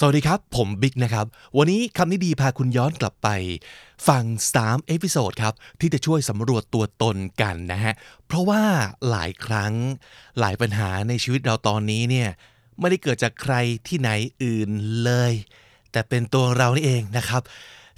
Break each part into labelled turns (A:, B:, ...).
A: สวัสดีครับ ผมบิ๊กนะครับ วันนี้คำนี้ดีพาคุณย้อนกลับไป ฟัง 3 episode ครับ ที่จะช่วยสำรวจตัวตนกันนะฮะ เพราะว่าหลายครั้งหลายปัญหาในชีวิตเราตอนนี้เนี่ยไม่ได้เกิดจากใครที่ไหนอื่นเลย แต่เป็นตัวเรานี่เองนะครับ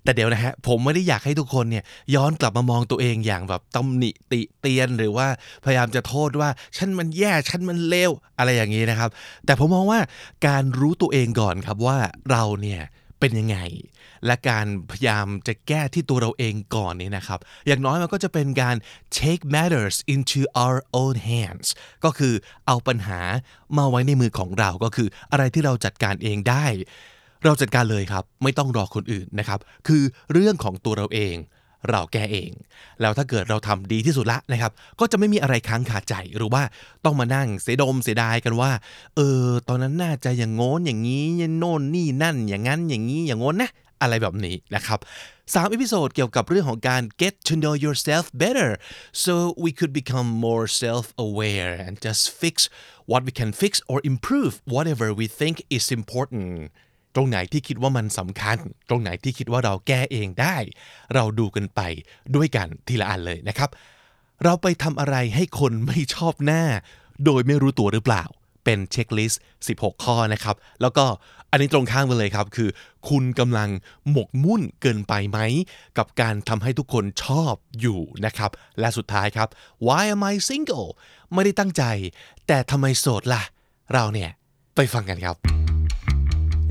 A: แต่เดี๋ยวนะฮะผมไม่ได้อยากให้ทุกคนเนี่ยย้อนกลับมามองตัวเองอย่างแบบตำหนิติเตียนหรือว่าพยายามจะโทษว่าฉันมันแย่ฉันมันเลวอะไรอย่างนี้นะครับ แต่ผมมองว่าการรู้ตัวเองก่อนครับว่าเราเนี่ยเป็นยังไง และการพยายามจะแก้ที่ตัวเราเองก่อนเนี่ยนะครับ อย่างน้อยมันก็จะเป็นการ take matters into our own hands ก็คือเอาปัญหามาไว้ในมือของเราก็คืออะไรที่เราจัดการเองได้ เราจัดการเลยครับ ไม่ต้องรอคนอื่นนะครับ คือเรื่องของตัวเราเอง เราแก้เอง แล้วถ้าเกิดเราทำดีที่สุดละนะครับ ก็จะไม่มีอะไรค้างคาใจหรือว่าต้องมานั่งเสียดมเสียดายกันว่า เออ ตอนนั้นน่าจะอย่างโน้นอย่างนี้อย่างโน่นนี่นั่น อย่างนั้นอย่างนี้อย่างโน้นนะอะไรแบบนี้นะครับสาม episode เกี่ยวกับเรื่องของการ get to know yourself better so we could become more self-aware and just fix what we can fix or improve whatever we think is important ตรงไหนที่คิดว่ามันสำคัญ ตรงไหนที่คิดว่าเราแก้เองได้ เราดูกันไปด้วยกันทีละอันเลยนะครับ เราไปทำอะไรให้คนไม่ชอบหน้า โดยไม่รู้ตัวหรือเปล่า เป็นเช็คลิสต์ 16 ข้อนะครับ แล้วก็อันนี้ตรงข้ามไปเลยครับ คือ คุณกำลังหมกมุ่นเกินไปไหม กับการทำให้ทุกคนชอบอยู่นะครับ และสุดท้ายครับ why am I single ไม่ได้ตั้งใจ แต่ทำไมโสดล่ะ เราเนี่ย ไปฟังกันครับ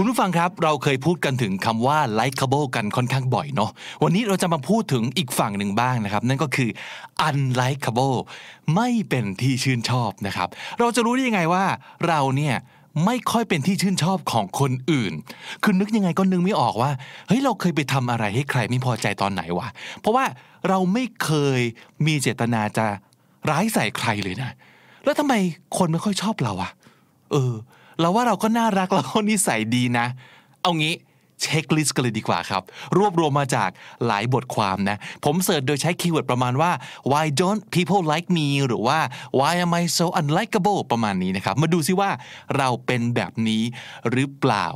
B: คุณผู้ฟังครับเราเคยพูดกันถึงคำว่า likable กันค่อนข้างบ่อยเนาะวันนี้เราจะมาพูดถึงอีกฝั่งหนึ่งบ้างนะครับ นั่นก็คือ unlikable ไม่เป็นที่ชื่นชอบนะครับ เราจะรู้ได้ยังไงว่าเราเนี่ยไม่ค่อยเป็นที่ชื่นชอบของคนอื่น คือนึกยังไงก็นึกไม่ออกว่า เฮ้ยเราเคยไปทำอะไรให้ใครไม่พอใจตอนไหนวะ เพราะว่าเราไม่เคยมีเจตนาจะร้ายใส่ใครเลยนะ แล้วทำไมคนไม่ค่อยชอบเราอะเออ เราว่าเราก็น่ารักเราก็นิสัยดีนะ เอางี้ checklist กันเลยดีกว่าครับ รวบรวมมาจากหลายบทความนะ ผม search โดยใช้ keyword ประมาณว่า why don't people like me หรือว่า why am I so unlikable ประมาณนี้นะครับ มาดูซิว่าเราเป็นแบบนี้หรือเปล่า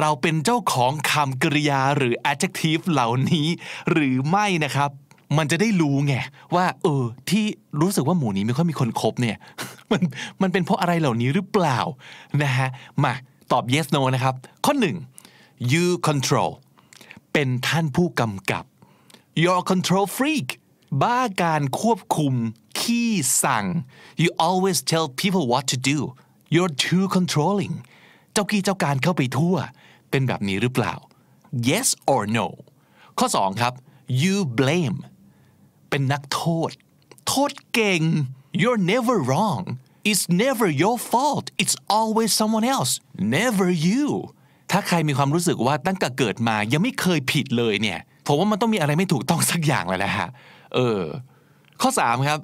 B: เราเป็นเจ้าของคำกริยาหรือ adjective เหล่านี้ หรือไม่นะครับ มันจะได้รู้ไงว่า เออ ที่รู้สึกว่าหมู่นี้ไม่ค่อยมีคนคบเนี่ยมันมันเป็นเพราะอะไรเหล่านี้หรือเปล่านะฮะมาตอบ yes no นะครับ ข้อหนึ่ง you control เป็นท่านผู้กำกับ you're control freak บ้าการควบคุม ขี้สั่ง you always tell people what to do you're too controlling เจ้ากี้เจ้าการเข้าไปทั่ว เป็นแบบนี้หรือเปล่า yes or no ข้อ 2 ครับ you blame เป็นนักโทษ โทษเก่ง you're never wrong it's never your fault it's always someone else never you ถ้าใครมีความรู้สึกว่าตั้งแต่เกิดมายังไม่เคยผิดเลยเนี่ยผมว่ามันต้องมีอะไรไม่ถูกต้องสักอย่างแล้วนะฮะเออ ข้อ 3 ครับ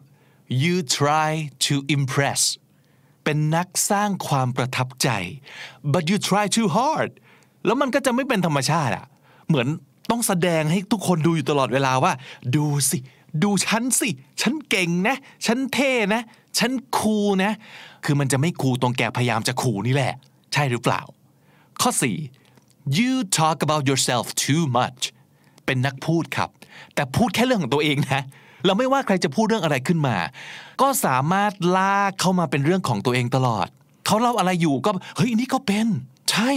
B: you try to impress เป็นนักสร้างความประทับใจ but you try too hard แล้วมันก็จะไม่เป็นธรรมชาติอะเหมือนต้องแสดงให้ทุกคนดูอยู่ตลอดเวลาว่า ดูสิ ดูฉันสิ ฉันเก่งนะ ฉันเท่นะ ฉันคูลนะ คือมันจะไม่คูลตรงแกพยายามจะคูลนี่แหละ ใช่หรือเปล่า ข้อ 4 you talk about yourself too much เป็นนักพูดครับ แต่พูดแค่เรื่องของตัวเองนะ เราไม่ว่าใครจะพูดเรื่องอะไรขึ้นมา ก็สามารถลากเข้ามาเป็นเรื่องของตัวเองตลอด เขาเล่าอะไรอยู่ก็ เฮ้ยนี่ก็เป็น ใช่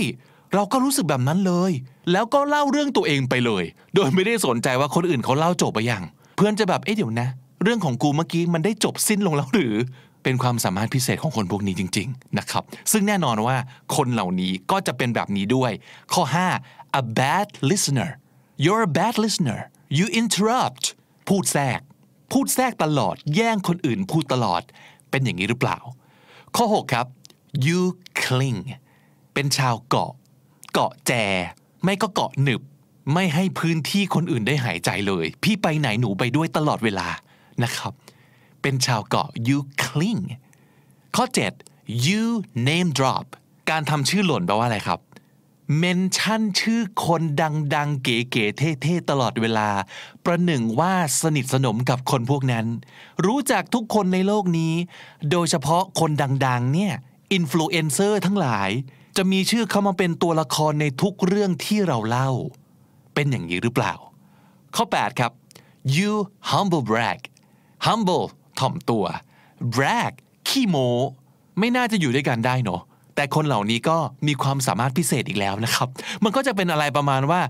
B: เราก็รู้สึกแบบนั้นเลย แล้วก็เล่าเรื่องตัวเองไปเลย โดยไม่ได้สนใจว่าคนอื่นเขาเล่าจบไปยัง เพื่อนจะแบบเอ๊ะเดี๋ยวนะ เรื่องของกูเมื่อกี้มันได้จบสิ้นลงแล้วหรือ เป็นความสามารถพิเศษของคนพวกนี้จริง ๆ นะครับ ซึ่งแน่นอนว่าคนเหล่านี้ก็จะเป็นแบบนี้ด้วย ข้อ 5 a bad listener you're a bad listener you interrupt พูดแทรก พูดแทรกตลอด แย่งคนอื่นพูดตลอด เป็นอย่างนี้หรือเปล่า ข้อ 6 ครับ you cling เป็นชาวเกาะ เกาะแจ ไม่ก็เกาะหนึบ ไม่ให้พื้นที่คนอื่นได้หายใจเลย พี่ไปไหนหนูไปด้วยตลอดเวลานะครับ เป็นชาวเกาะ you cling ข้อ 7 you name drop การทำชื่อหล่นแปลว่าอะไรครับเมนชั่นชื่อคนดังๆ เก๋ๆเท่ๆตลอดเวลา ประหนึ่งว่าสนิทสนมกับคนพวกนั้น รู้จักทุกคนในโลกนี้ โดยเฉพาะคนดังๆ เนี่ยอินฟลูเอนเซอร์ทั้งหลาย จะมีชื่อเข้ามาเป็นตัวละครในทุกเรื่องที่เราเล่า เป็นอย่างนี้หรือเปล่า ข้อ 8 ครับ you humble brag humble ถ่อมตัว brag ขี้โมไม่น่าจะอยู่ด้วยกันได้เนาะแต่คนเหล่านี้ก็มีความสามารถพิเศษอีกแล้วนะครับ มันก็จะเป็นอะไรประมาณว่า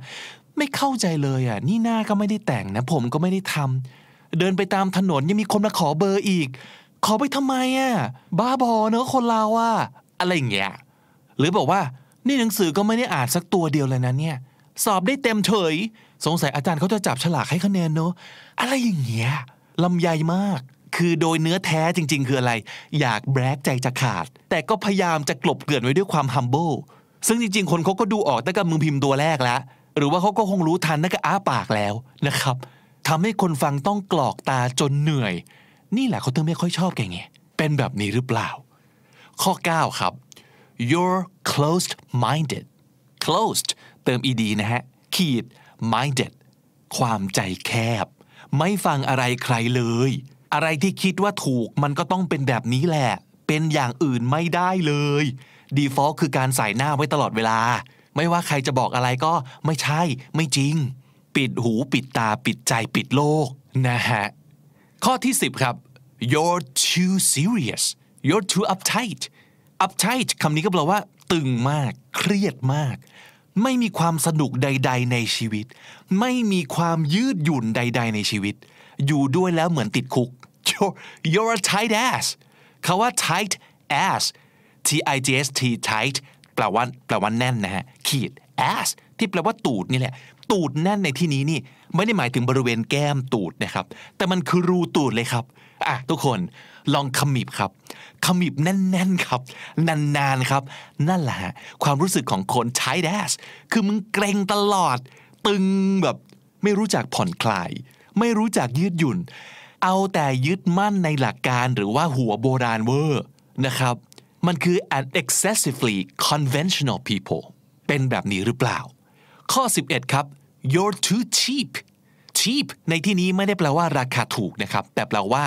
B: ไม่เข้าใจเลยอะ นี่หน้าก็ไม่ได้แต่งนะ ผมก็ไม่ได้ทำเดินไปตามถนนยังมีคนมาขอเบอร์อีก ขอไปทำไมอะ บ้าบอเนอะคนเราอะอะไรอย่างเงี้ย หรือบอกว่า นี่หนังสือก็ไม่ได้อ่านสักตัวเดียวเลยนะเนี่ย สอบได้เต็มเฉย สงสัยอาจารย์เขาจะจับฉลากให้คะแนนเนอะอะไรอย่างเงี้ยลำใหญ่มาก คือโดยเนื้อแท้จริง ๆ คืออะไร อยากแบรกใจจะขาด แต่ก็พยายามจะกลบเกลื่อนไว้ด้วยความ humble ซึ่งจริง ๆ คนเขาก็ดูออกตั้งแต่มึงพิมพ์ตัวแรกแล้ว หรือว่าเขาก็คงรู้ทันตั้งแต่อ้าปากแล้วนะครับทำให้คนฟังต้องกรอกตาจนเหนื่อย นี่แหละเขาถึงไม่ค่อยชอบแกไงเป็นแบบนี้หรือเปล่า ข้อ 9 ครับ you're closed minded closed เติม ed นะฮะขีด minded ความใจแคบ ไม่ฟังอะไรใครเลย อะไรที่คิดว่าถูกมันก็ต้องเป็นแบบนี้แหละ เป็นอย่างอื่นไม่ได้เลย default คือการใส่หน้าไว้ตลอดเวลา ไม่ว่าใครจะบอกอะไรก็ไม่ใช่ ไม่จริง ปิดหูปิดตาปิดใจปิดโลกนะฮะข้อที่ 10 ครับ you're too serious you're too uptight uptight คำนี้ก็แปลว่า ตึงมาก เครียดมาก ไม่มีความสนุกใด ๆ ในชีวิต ไม่มีความยืดหยุ่นใด ๆ ในชีวิต อยู่ด้วยแล้วเหมือนติดคุก you're you're a tight ass คาว่า tight ass t i g s t tight แปลว่าแปลว่าแน่นนะฮะขีด ass ที่แปลว่าตูดนี่แหละ ตูดแน่นในที่นี้นี่ ไม่ได้หมายถึงบริเวณแก้มตูดนะครับ แต่มันคือรูตูดเลยครับ อะ ทุกคน ลองขมิบครับขมิบแน่นๆครับ นานๆครับ นั่นแหละฮะความรู้สึกของคน tight ass คือมึงเกรงตลอด ตึงแบบไม่รู้จักผ่อนคลาย ไม่รู้จักยืดหยุ่น เอาแต่ยึดมั่นในหลักการหรือว่าหัวโบราณเวอร์นะครับ มันคือ an excessively conventional people เป็นแบบนี้หรือเปล่า ข้อ 11 ครับ you're too cheap cheap ในที่นี้ไม่ได้แปลว่าราคาถูกนะครับ แต่แปลว่า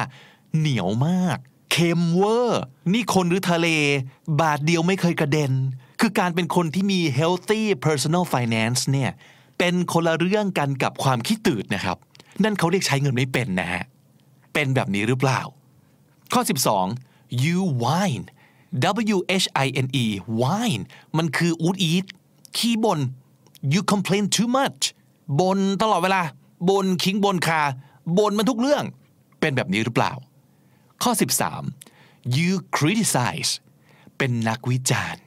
B: เหนียวมากเค็มเวอร์นี่คนหรือทะเล บาทเดียวไม่เคยกระเด็น คือการเป็นคนที่มี healthy personal finance เนี่ยเป็นคนละเรื่องกันกับความขี้ตืดนะครับ นั่นเขาเรียกใช้เงินไม่เป็นนะฮะ เป็นแบบนี้หรือเปล่า ข้อ 12 you whine W H I N E whine มันคืออูดอีทขี้บน you complain too much บนตลอดเวลา บนคิงบนคา บนมันทุกเรื่อง เป็นแบบนี้หรือเปล่า ข้อ 13 you criticize เป็นนักวิจารณ์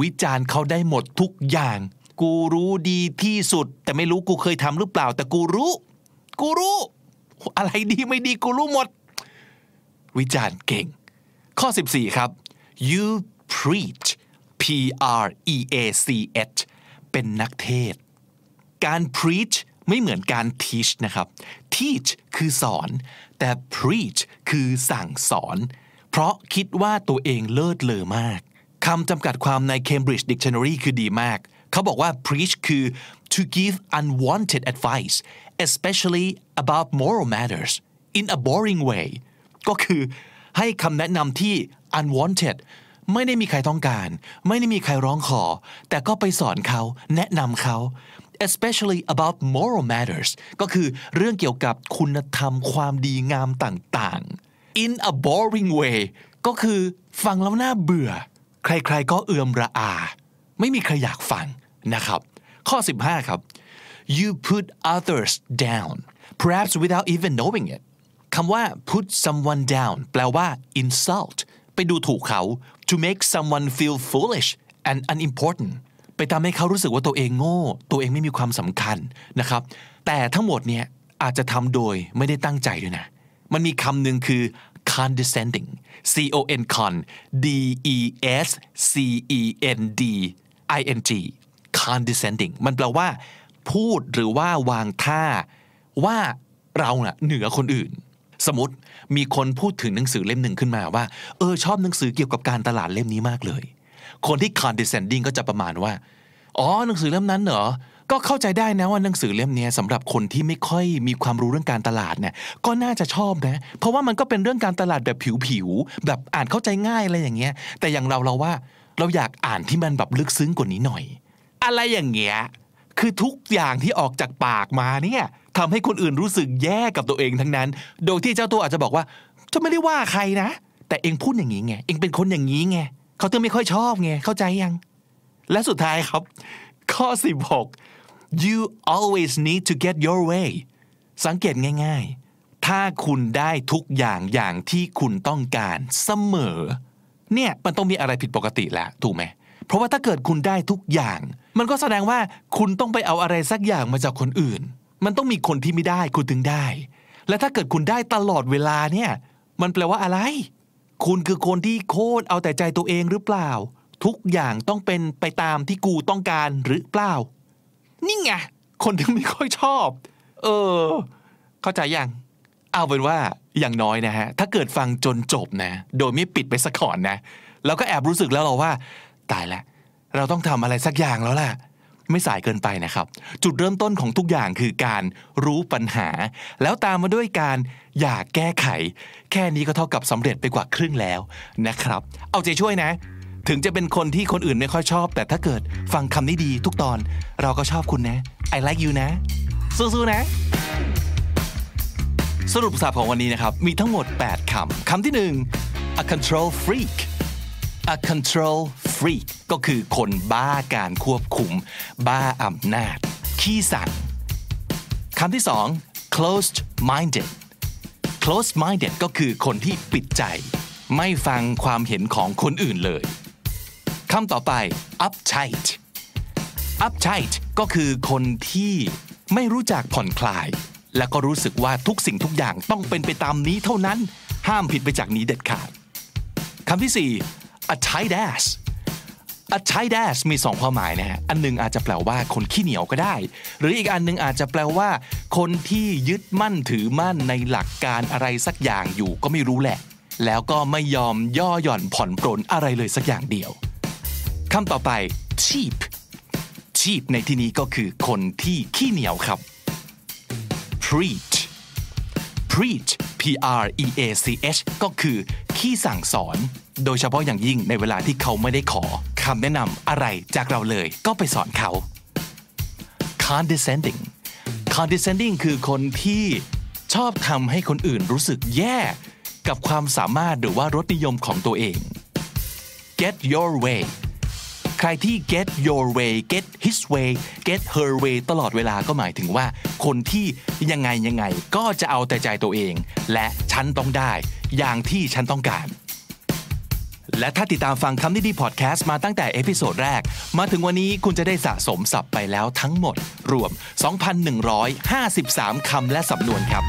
B: วิจารณ์เขาได้หมดทุกอย่าง กูรู้ดีที่สุด แต่ไม่รู้กูเคยทำหรือเปล่า แต่กูรู้ กูรู้ อะไรดีไม่ดีกูรู้หมด วิจารณ์เก่ง ข้อ 14 ครับ you preach P R E A C H เป็นนักเทศ การ preach ไม่เหมือนการ teach นะครับ teach คือสอน แต่ preach คือสั่งสอน เพราะคิดว่าตัวเองเลิศเลอมากคำจำกัดความใน Cambridge Dictionary คือดีมาก เขาบอกว่า preach คือ to give unwanted advice especially about moral matters in a boring way ก็คือให้คำแนะนำที่ unwanted ไม่ได้มีใครต้องการ ไม่ได้มีใครร้องขอ แต่ก็ไปสอนเขาแนะนำเขา especially about moral matters ก็คือเรื่องเกี่ยวกับคุณธรรมความดีงามต่างๆ in a boring way ก็คือฟังแล้วน่าเบื่อ ใครๆก็เอือมระอา ไม่มีใครอยากฟังนะครับ ข้อ 15 ครับ you put others down perhaps without even knowing it คำว่า put someone down แปลว่า insult ไปดูถูกเขา to make someone feel foolish and unimportant ไปทำให้เขารู้สึกว่าตัวเองโง่ ตัวเองไม่มีความสำคัญนะครับ แต่ทั้งหมดเนี่ยอาจจะทำโดยไม่ได้ตั้งใจด้วยนะ มันมีคำหนึ่งคือ condescending C O N con D E S C E N D I N G condescending มันแปลว่า พูดหรือว่าวางท่าว่าเราเน่ะเหนือคนอื่น สมมติมีคนพูดถึงหนังสือเล่มหนึ่งขึ้นมาว่า เออชอบหนังสือเกี่ยวกับการตลาดเล่มนี้มากเลย คนที่ condescending ก็จะประมาณว่า อ๋อหนังสือเล่มนั้นเหรอ ก็เข้าใจได้นะว่าหนังสือเล่มนี้สำหรับคนที่ไม่ค่อยมีความรู้เรื่องการตลาดเนี่ย ก็น่าจะชอบนะ เพราะว่ามันก็เป็นเรื่องการตลาดแบบผิวๆ แบบอ่านเข้าใจง่ายอะไรอย่างเงี้ย แต่อย่างเราเราว่าเราอยากอ่านที่มันแบบลึกซึ้งกว่านี้หน่อย อะไรอย่างเงี้ย คือทุกอย่างที่ออกจากปากมาเนี่ยทำให้คนอื่นรู้สึกแย่กับตัวเองทั้งนั้น โดยที่เจ้าตัวอาจจะบอกว่าจะไม่ได้ว่าใครนะ แต่เองพูดอย่างนี้ไง เองเป็นคนอย่างนี้ไง เขาถึงไม่ค่อยชอบไงเข้าใจยัง และสุดท้ายครับ ข้อ 16 you always need to get your way สังเกตง่าย ๆ ถ้าคุณได้ทุกอย่างอย่างที่คุณต้องการเสมอ เนี่ยมันต้องมีอะไรผิดปกติแล้วถูกไหมเพราะว่าถ้าเกิดคุณได้ทุกอย่าง มันก็แสดงว่าคุณต้องไปเอาอะไรสักอย่างมาจากคนอื่น มันต้องมีคนที่ไม่ได้คุณถึงได้ และถ้าเกิดคุณได้ตลอดเวลาเนี่ย มันแปลว่าอะไร คุณคือคนที่โคตรเอาแต่ใจตัวเองหรือเปล่า ทุกอย่างต้องเป็นไปตามที่กูต้องการหรือเปล่า นี่ไงคนที่ไม่ค่อยชอบ เออ เข้าใจยังเอาเป็นว่าอย่างน้อยนะฮะ ถ้าเกิดฟังจนจบนะ โดยไม่ปิดไปสักก่อนนะแล้วก็แอบรู้สึกแล้วเราว่า ตายแล้วเราต้องทำอะไรสักอย่างแล้วล่ะ ไม่สายเกินไปนะครับ จุดเริ่มต้นของทุกอย่างคือการรู้ปัญหา แล้วตามมาด้วยการอยากแก้ไข แค่นี้ก็เท่ากับสำเร็จไปกว่าครึ่งแล้วนะครับ เอาใจช่วยนะ ถึงจะเป็นคนที่คนอื่นไม่ค่อยชอบ แต่ถ้าเกิดฟังคำนี้ดีทุกตอน เราก็ชอบคุณนะ I like you นะ สู้ๆนะสรุปศัพท์ของวันนี้นะครับ มีทั้งหมด 8 คำ คำที่ 1 a control freak a control freak ก็คือคนบ้าการควบคุม บ้าอำนาจ ขี้สั่งคำที่2 closed minded closed minded ก็คือคนที่ปิดใจ ไม่ฟังความเห็นของคนอื่นเลยคำต่อไป uptight uptight ก็คือคนที่ไม่รู้จักผ่อนคลาย และก็รู้สึกว่าทุกสิ่งทุกอย่างต้องเป็นไปตามนี้เท่านั้น ห้ามผิดไปจากนี้เด็ดขาดคำที่4 a tight ass a tight ass มีสองความหมายนะฮะ อันหนึงอาจจะแปลว่าคนขี้เหนียวก็ได้ หรืออีกอันหนึงอาจจะแปลว่า คนที่ยึดมั่นถือมั่นในหลักการอะไรสักอย่างอยู่ก็ไม่รู้แหละ แล้วก็ไม่ยอมย่อหย่อนผ่อนปรนอะไรเลยสักอย่างเดียว คำต่อไป cheap cheap ในที่นี้ก็คือคนที่ขี้เหนียวครับ preach preach p r e a c h ก็คือขี้สั่งสอน โดยเฉพาะอย่างยิ่งในเวลาที่เขาไม่ได้ขอคำแนะนำอะไรจากเราเลย ก็ไปสอนเขา condescending condescending คือคนที่ชอบทำให้คนอื่นรู้สึกแย่ กับความสามารถหรือว่ารสนิยมของตัวเอง get your way ใครที่ get your way get his way get her way ตลอดเวลาก็หมายถึงว่า คนที่ยังไงยังไงก็จะเอาแต่ใจตัวเอง และฉันต้องได้ อย่างที่ฉันต้องการ และถ้าติดตามฟังคำนี้ดีพอดแคสต์มาตั้งแต่ episode แรก มาถึงวันนี้คุณจะได้สะสมศัพท์ไปแล้วทั้งหมด รวม 2,153 คำและสำนวนครับ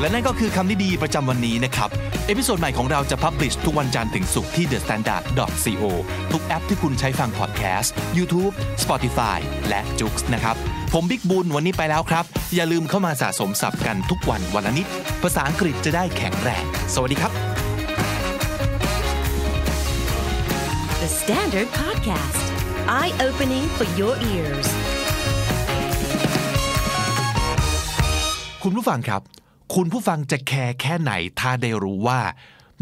B: และนั่นก็คือคำนี้ดีประจำวันนี้นะครับ episode ใหม่ของเราจะ publish ทุกวันจันทร์ถึงศุกร์ที่ thestandard.co ทุกแอปที่คุณใช้ฟังพอดแคสต์ YouTube Spotify และ j o o x นะครับผมบิ๊กบุญวันนี้ไปแล้วครับ อย่าลืมเข้ามาสะสมศัพท์กันทุกวันวันละนิด ภาษาอังกฤษจะได้แข็งแรง สวัสดีครับ
C: Standard Podcast, eye opening for your ears.
D: คุณผู้ฟังครับ คุณผู้ฟังจะแคร์แค่ไหน ถ้าได้รู้ว่า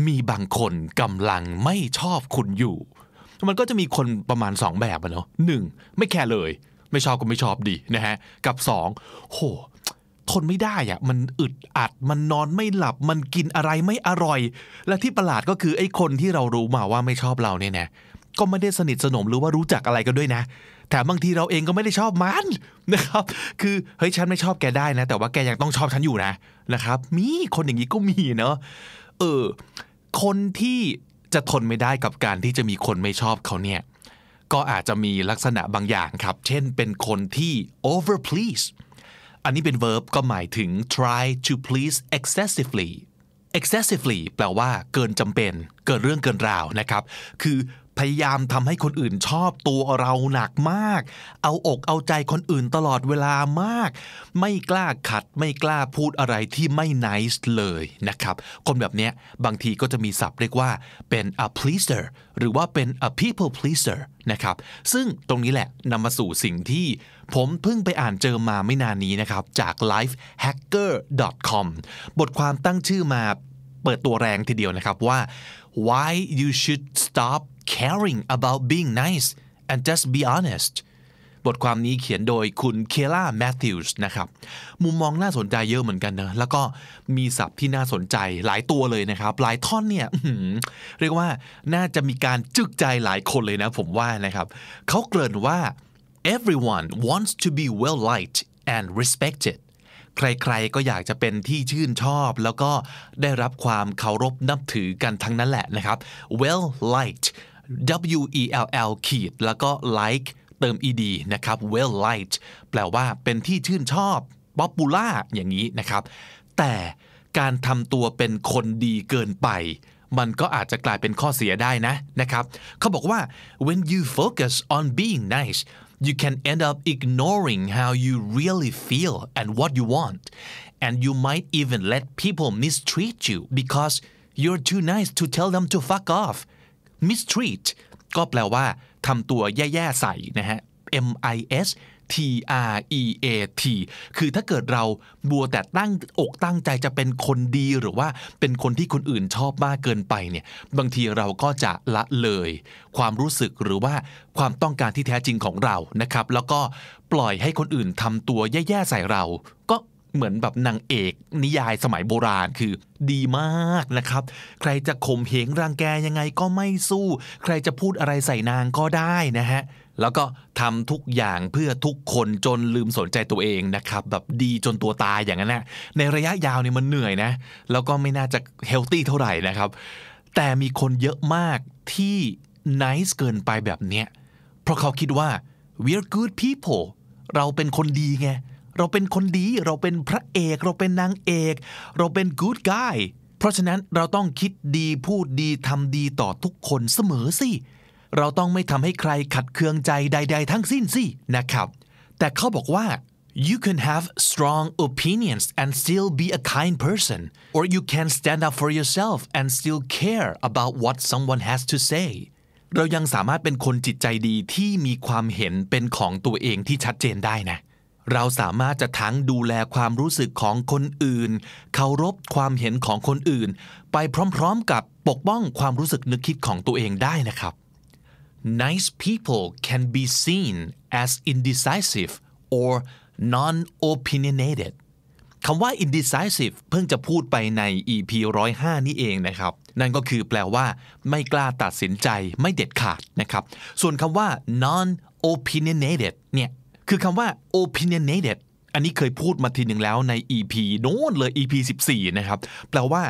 D: มีบางคนกำลังไม่ชอบคุณอยู่ มันก็จะมีคนประมาณ 2 แบบอะเนาะหนึ่งไม่แคร์เลย ไม่ชอบก็ไม่ชอบดีนะฮะ กับ 2 โหทนไม่ได้อะมันอึดอัด มันนอนไม่หลับ มันกินอะไรไม่อร่อย และที่ประหลาดก็คือไอ้คนที่เรารู้มาว่าไม่ชอบเราเนี่ยนะ ก็ไม่ได้สนิทสนมหรือว่ารู้จักอะไรกันด้วยนะแถมบางทีเราเองก็ไม่ได้ชอบมันนะครับ คือเฮ้ยฉันไม่ชอบแกได้นะ แต่ว่าแกยังต้องชอบฉันอยู่นะนะครับ มีคนอย่างนี้ก็มีเนาะเออ คนที่จะทนไม่ได้กับการที่จะมีคนไม่ชอบเขาเนี่ย ก็อาจจะมีลักษณะบางอย่างครับ เช่นเป็นคนที่ over please อันนี้เป็น verb ก็หมายถึง try to please excessively excessively แปลว่าเกินจำเป็น เกินเรื่องเกินราวนะครับ คือ
B: พยายามทำให้คนอื่นชอบตัวเราหนักมาก เอาอกเอาใจคนอื่นตลอดเวลามาก ไม่กล้าขัดไม่กล้าพูดอะไรที่ไม่ nice เลยนะครับ คนแบบนี้บางทีก็จะมีศัพท์เรียกว่าเป็น a pleaser หรือว่าเป็น a people pleaser นะครับ ซึ่งตรงนี้แหละนำมาสู่สิ่งที่ผมเพิ่งไปอ่านเจอมาไม่นานนี้นะครับ จาก lifehacker.com บทความตั้งชื่อมาเปิดตัวแรงทีเดียวนะครับว่า why you should stop caring about being nice and just be honest บทความนี้เขียนโดยคุณเคล่าแมทธิวส์นะครับ มุมมองน่าสนใจเยอะเหมือนกันนะ แล้วก็มีศัพท์ที่น่าสนใจหลายตัวเลยนะครับ หลายท่อนเนี่ยเรียกว่าน่าจะมีการจึกใจหลายคนเลยนะผมว่านะครับ เขาเกริ่นว่า everyone wants to be well liked and respected ใครๆ ก็อยากจะเป็นที่ชื่นชอบ แล้วก็ได้รับความเคารพนับถือกันทั้งนั้นแหละนะครับ well liked W E L L ขีดแล้วก็ like เติม ed นะครับ well liked แปลว่าเป็นที่ชื่นชอบ popular อย่างนี้นะครับ แต่การทำตัวเป็นคนดีเกินไป มันก็อาจจะกลายเป็นข้อเสียได้นะนะครับ เขาบอกว่า when you focus on being nice you can end up ignoring how you really feel and what you want and you might even let people mistreat you because you're too nice to tell them to fuck off mistreat ก็แปลว่าทำตัวแย่ๆใส่นะฮะ M I S T R E A T คือถ้าเกิดเราบัวแต่ตั้งอกตั้งใจจะเป็นคนดีหรือว่าเป็นคนที่คนอื่นชอบมากเกินไปเนี่ยบางทีเราก็จะละเลย ความรู้สึกหรือว่าความต้องการที่แท้จริงของเรานะครับ แล้วก็ปล่อยให้คนอื่นทำตัวแย่ๆใส่เรา ก็ เหมือนแบบนางเอกนิยายสมัยโบราณคือดีมากนะครับ ใครจะข่มเหงรังแกยังไงก็ไม่สู้ ใครจะพูดอะไรใส่นางก็ได้นะฮะแล้วก็ทำทุกอย่างเพื่อทุกคนจนลืมสนใจตัวเองนะครับ แบบดีจนตัวตายอย่างนั้นนะในระยะยาวเนี่ยมันเหนื่อยนะ แล้วก็ไม่น่าจะเฮลตี้เท่าไหร่นะครับ แต่มีคนเยอะมากที่ nice เกินไปแบบเนี้ยเพราะเขาคิดว่า we're good people เราเป็นคนดีไง เราเป็นคนดี เราเป็นพระเอก เราเป็นนางเอก เราเป็น good guy เพราะฉะนั้นเราต้องคิดดีพูดดีทำดีต่อทุกคนเสมอสิ เราต้องไม่ทำให้ใครขัดเคืองใจใด ๆ ทั้งสิ้นสินะครับ แต่เขาบอกว่า you can have strong opinions and still be a kind person or you can stand up for yourself and still care about what someone has to say เรายังสามารถเป็นคนจิตใจดีที่มีความเห็นเป็นของตัวเองที่ชัดเจนได้นะ เราสามารถจะทั้งดูแลความรู้สึกของคนอื่น เคารพความเห็นของคนอื่น ไปพร้อมๆกับปกป้องความรู้สึกนึกคิดของตัวเองได้นะครับ nice people can be seen as indecisive or non-opinionated คำว่า indecisive เพิ่งจะพูดไปใน EP 105 นี่เองนะครับ นั่นก็คือแปลว่า ไม่กล้าตัดสินใจไม่เด็ดขาดนะครับ ส่วนคำว่า non-opinionated เนี่ย คือคำว่า opinionated อันนี้เคยพูดมาทีหนึ่งแล้วใน EP โน้นเลย EP 14 นะครับ แปลว่า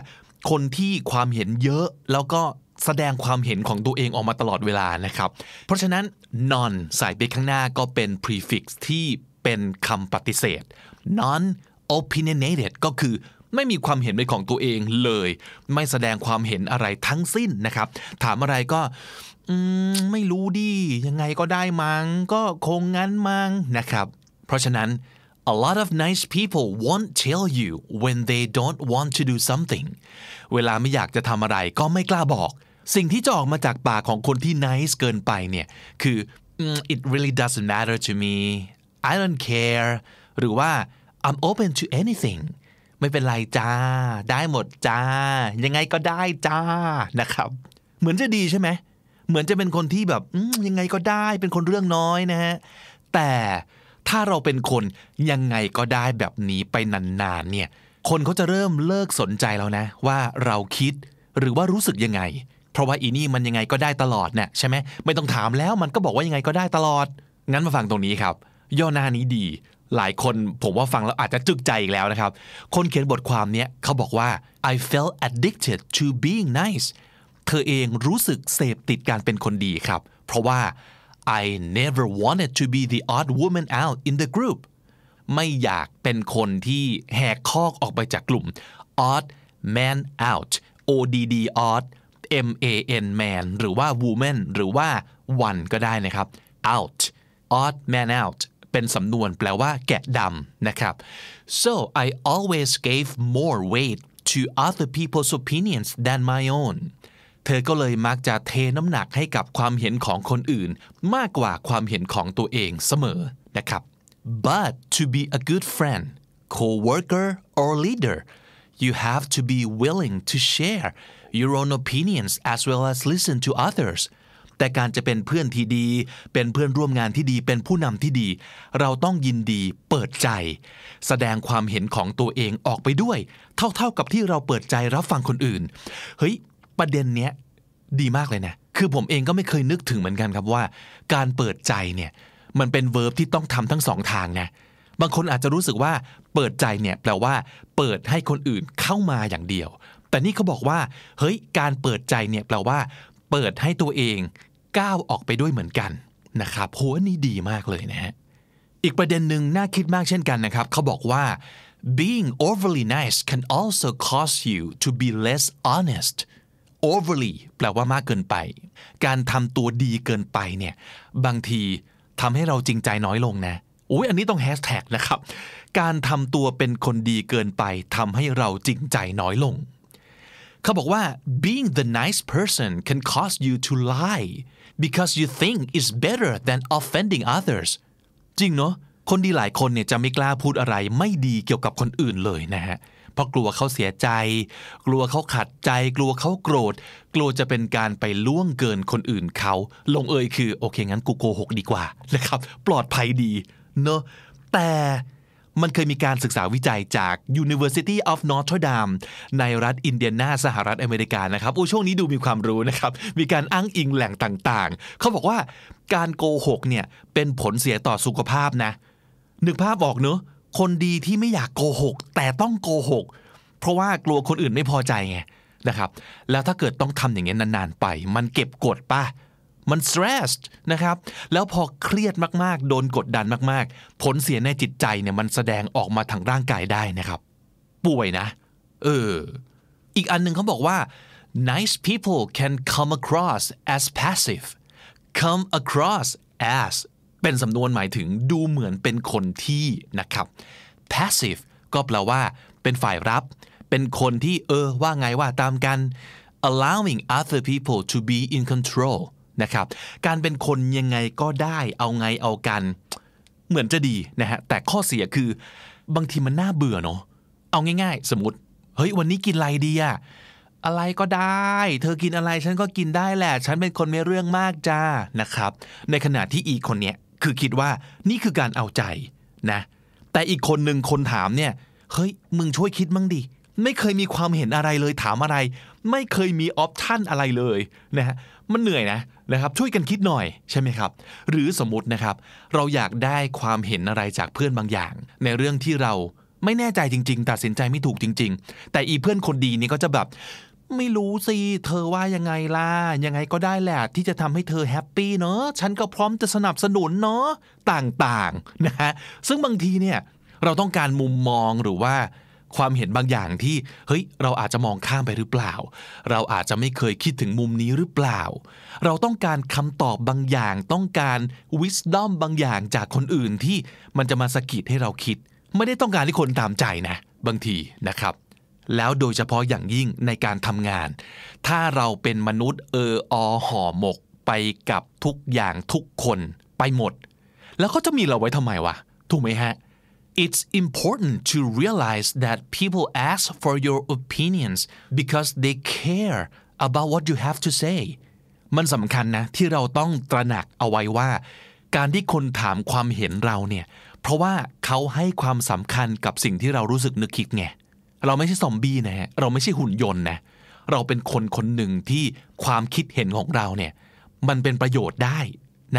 B: คนที่ความเห็นเยอะแล้วก็แสดงความเห็นของตัวเองออกมาตลอดเวลานะครับ เพราะฉะนั้น non ใส่ไปข้างหน้าก็เป็น prefix ที่เป็นคำปฏิเสธ non opinionated ก็คือไม่มีความเห็นเป็นของตัวเองเลย ไม่แสดงความเห็นอะไรทั้งสิ้นนะครับ ถามอะไรก็ อืมไม่รู้ดิยังไงก็ได้มัง้งก็คงงั้นมั้งนะครับ เพราะฉะนั้น a lot of nice people won't tell you when they don't want to do something เวลาไม่อยากจะทำอะไรก็ไม่กล้าบอก สิ่งที่จะออกมาจากปากของคนที่ nice เกินไปเนี่ยคือ it really doesn't matter to me I don't care หรือว่า I'm open to anything ไม่เป็นไรจ้า ได้หมดจ้า ยังไงก็ได้จ้านะครับ เหมือนจะดีใช่ไหม เหมือนจะเป็นคนที่แบบยังไงก็ได้เป็นคนเรื่องน้อยนะฮะแต่ถ้าเราเป็นคนยังไงก็ได้แบบนี้ไปนานๆเนี่ยคนเขาจะเริ่มเลิกสนใจแล้วนะ ว่าเราคิดหรือว่ารู้สึกยังไง เพราะว่าอีนี่มันยังไงก็ได้ตลอดเนี่ยใช่ไหมไม่ต้องถามแล้วมันก็บอกว่ายังไงก็ได้ตลอด งั้นมาฟังตรงนี้ครับ ย่อหน้านี้ดี หลายคนผมว่าฟังแล้วอาจจะจึกใจอีกแล้วนะครับ คนเขียนบทความเนี้ยเขาบอกว่า I felt addicted to being nice เธอเองรู้สึกเสพติดการเป็นคนดีครับ เพราะว่า I never wanted to be the odd woman out in the group ไม่อยากเป็นคนที่แหกคอกออกไปจากกลุ่ม odd man out O D D odd M A N man หรือว่า woman หรือว่า one ก็ได้นะครับ out odd man out เป็นสำนวนแปลว่าแกะดำนะครับ so I always gave more weight to other people's opinions than my own เธอก็เลยมักจะเทน้ำหนักให้กับความเห็นของคนอื่น มากกว่าความเห็นของตัวเองเสมอนะครับ but to be a good friend co-worker or leader you have to be willing to share your own opinions as well as listen to others แต่การจะเป็นเพื่อนที่ดี เป็นเพื่อนร่วมงานที่ดี เป็นผู้นำที่ดี เราต้องยินดีเปิดใจ แสดงความเห็นของตัวเองออกไปด้วย เท่าๆกับที่เราเปิดใจรับฟังคนอื่น เฮ้ย ประเด็นเนี้ยดีมากเลยนะ คือผมเองก็ไม่เคยนึกถึงเหมือนกันครับว่า การเปิดใจเนี่ยมันเป็นเวิร์บที่ต้องทำทั้งสองทางนะ บางคนอาจจะรู้สึกว่าเปิดใจเนี่ยแปลว่า เปิดให้คนอื่นเข้ามาอย่างเดียว แต่นี่เขาบอกว่า เฮ้ย การเปิดใจเนี่ยแปลว่า เปิดให้ตัวเองก้าวออกไปด้วยเหมือนกันนะครับโหอันนี่ดีมากเลยนะฮะ อีกประเด็นหนึ่งน่าคิดมากเช่นกันนะครับ เขาบอกว่า being overly nice can also cause you to be less honest overly แปลว่ามากเกินไป การทำตัวดีเกินไปเนี่ย บางทีทำให้เราจริงใจน้อยลงนะอุ้ยอันนี้ต้องแฮชแท็กนะครับ การทำตัวเป็นคนดีเกินไปทำให้เราจริงใจน้อยลง เขาบอกว่า being the nice person can cause you to lie because you think it's better than offending others จริงเนาะคนดีหลายคนเนี่ยจะไม่กล้าพูดอะไรไม่ดีเกี่ยวกับคนอื่นเลยนะฮะเพราะกลัวเขาเสียใจ กลัวเขาขัดใจ กลัวเขาโกรธ กลัวจะเป็นการไปล่วงเกินคนอื่นเขา ลงเอยคือโอเคงั้นกูโกหกดีกว่านะครับ ปลอดภัยดีเนอะแต่มันเคยมีการศึกษาวิจัยจาก University of Notre Dame ในรัฐอินเดียนาสหรัฐอเมริกานะครับโอ้ช่วงนี้ดูมีความรู้นะครับ มีการอ้างอิงแหล่งต่างๆ เขาบอกว่าการโกหกเนี่ยเป็นผลเสียต่อสุขภาพนะนึกภาพออกเนอะ คนดีที่ไม่อยากโกหก แต่ต้องโกหก เพราะว่ากลัวคนอื่นไม่พอใจไงนะครับ แล้วถ้าเกิดต้องทำอย่างนี้นานๆไป มันเก็บกดป่ะมัน stressed นะครับ แล้วพอเครียดมากๆ โดนกดดันมากๆ ผลเสียในจิตใจเนี่ยมันแสดงออกมาทางร่างกายได้นะครับ ป่วยนะ เออ อีกอันหนึ่งเขาบอกว่า nice people can come across as passive come across as เป็นสำนวนหมายถึงดูเหมือนเป็นคนที่นะครับ passive ก็แปลว่า เป็นฝ่ายรับ เป็นคนที่เออว่าไงว่าตามกัน allowing other people to be in control นะครับ การเป็นคนยังไงก็ได้เอาไงเอากัน เหมือนจะดีนะฮะ แต่ข้อเสียคือบางทีมันน่าเบื่อเนาะ เอาง่ายๆ สมมติ เฮ้ยวันนี้กินอะไรดีอะอะไรก็ได้ เธอกินอะไรฉันก็กินได้แหละ ฉันเป็นคนไม่เรื่องมากจ้า นะครับ ในขณะที่อีกคนเนี้ย คือคิดว่านี่คือการเอาใจนะ แต่อีกคนหนึ่งคนถามเนี่ย เฮ้ย มึงช่วยคิดมั่งดิ ไม่เคยมีความเห็นอะไรเลยถามอะไร ไม่เคยมีออปชันอะไรเลยนะฮะ มันเหนื่อยนะนะครับ ช่วยกันคิดหน่อยใช่ไหมครับ หรือสมมตินะครับ เราอยากได้ความเห็นอะไรจากเพื่อนบางอย่าง ในเรื่องที่เราไม่แน่ใจจริง ๆ ตัดสินใจไม่ถูกจริง ๆ แต่อีเพื่อนคนดีนี่ก็จะแบบ ไม่รู้สิ เธอว่ายังไงล่ะ ยังไงก็ได้แหละที่จะทำให้เธอแฮปปี้เนอะฉันก็พร้อมจะสนับสนุนเนาะ ต่างๆนะฮะ ซึ่งบางทีเนี่ยเราต้องการมุมมองหรือว่าความเห็นบางอย่างที่เฮ้ยเราอาจจะมองข้ามไปหรือเปล่า เราอาจจะไม่เคยคิดถึงมุมนี้หรือเปล่า เราต้องการคำตอบบางอย่างต้องการ wisdom บางอย่างจากคนอื่นที่มันจะมาสะกิดให้เราคิด ไม่ได้ต้องการให้คนตามใจนะ บางทีนะครับ แล้วโดยเฉพาะอย่างยิ่งในการทำงาน ถ้าเราเป็นมนุษย์เอออห่อหมกไปกับทุกอย่างทุกคนไปหมด แล้วเขาจะมีเราไว้ทำไมวะถูกไหมฮะ It's important to realize that people ask for your opinions because they care about what you have to say มันสำคัญนะที่เราต้องตระหนักเอาไว้ว่า การที่คนถามความเห็นเราเนี่ย เพราะว่าเขาให้ความสำคัญกับสิ่งที่เรารู้สึกนึกคิดไง เราไม่ใช่ซอมบี้นะฮะเราไม่ใช่หุ่นยนต์นะเราเป็นคนคนหนึ่งที่ความคิดเห็นของเราเนี่ยมันเป็นประโยชน์ได้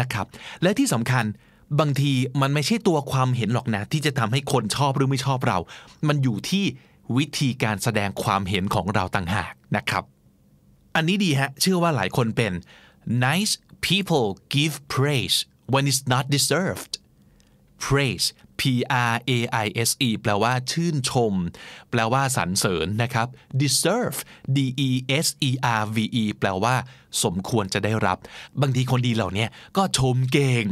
B: นะครับ และที่สำคัญบางทีมันไม่ใช่ตัวความเห็นหรอกนะ ที่จะทำให้คนชอบหรือไม่ชอบเรา มันอยู่ที่วิธีการแสดงความเห็นของเราต่างหากนะครับ อันนี้ดีฮะ เชื่อว่าหลายคนเป็น nice people give praise when it's not deserved praise P R A I S E แปลว่าชื่นชม แปลว่าสรรเสริญนะครับ deserve D E S E R V E แปลว่า สมควรจะได้รับ บางทีคนดีเหล่านี้ก็ชมเก่ง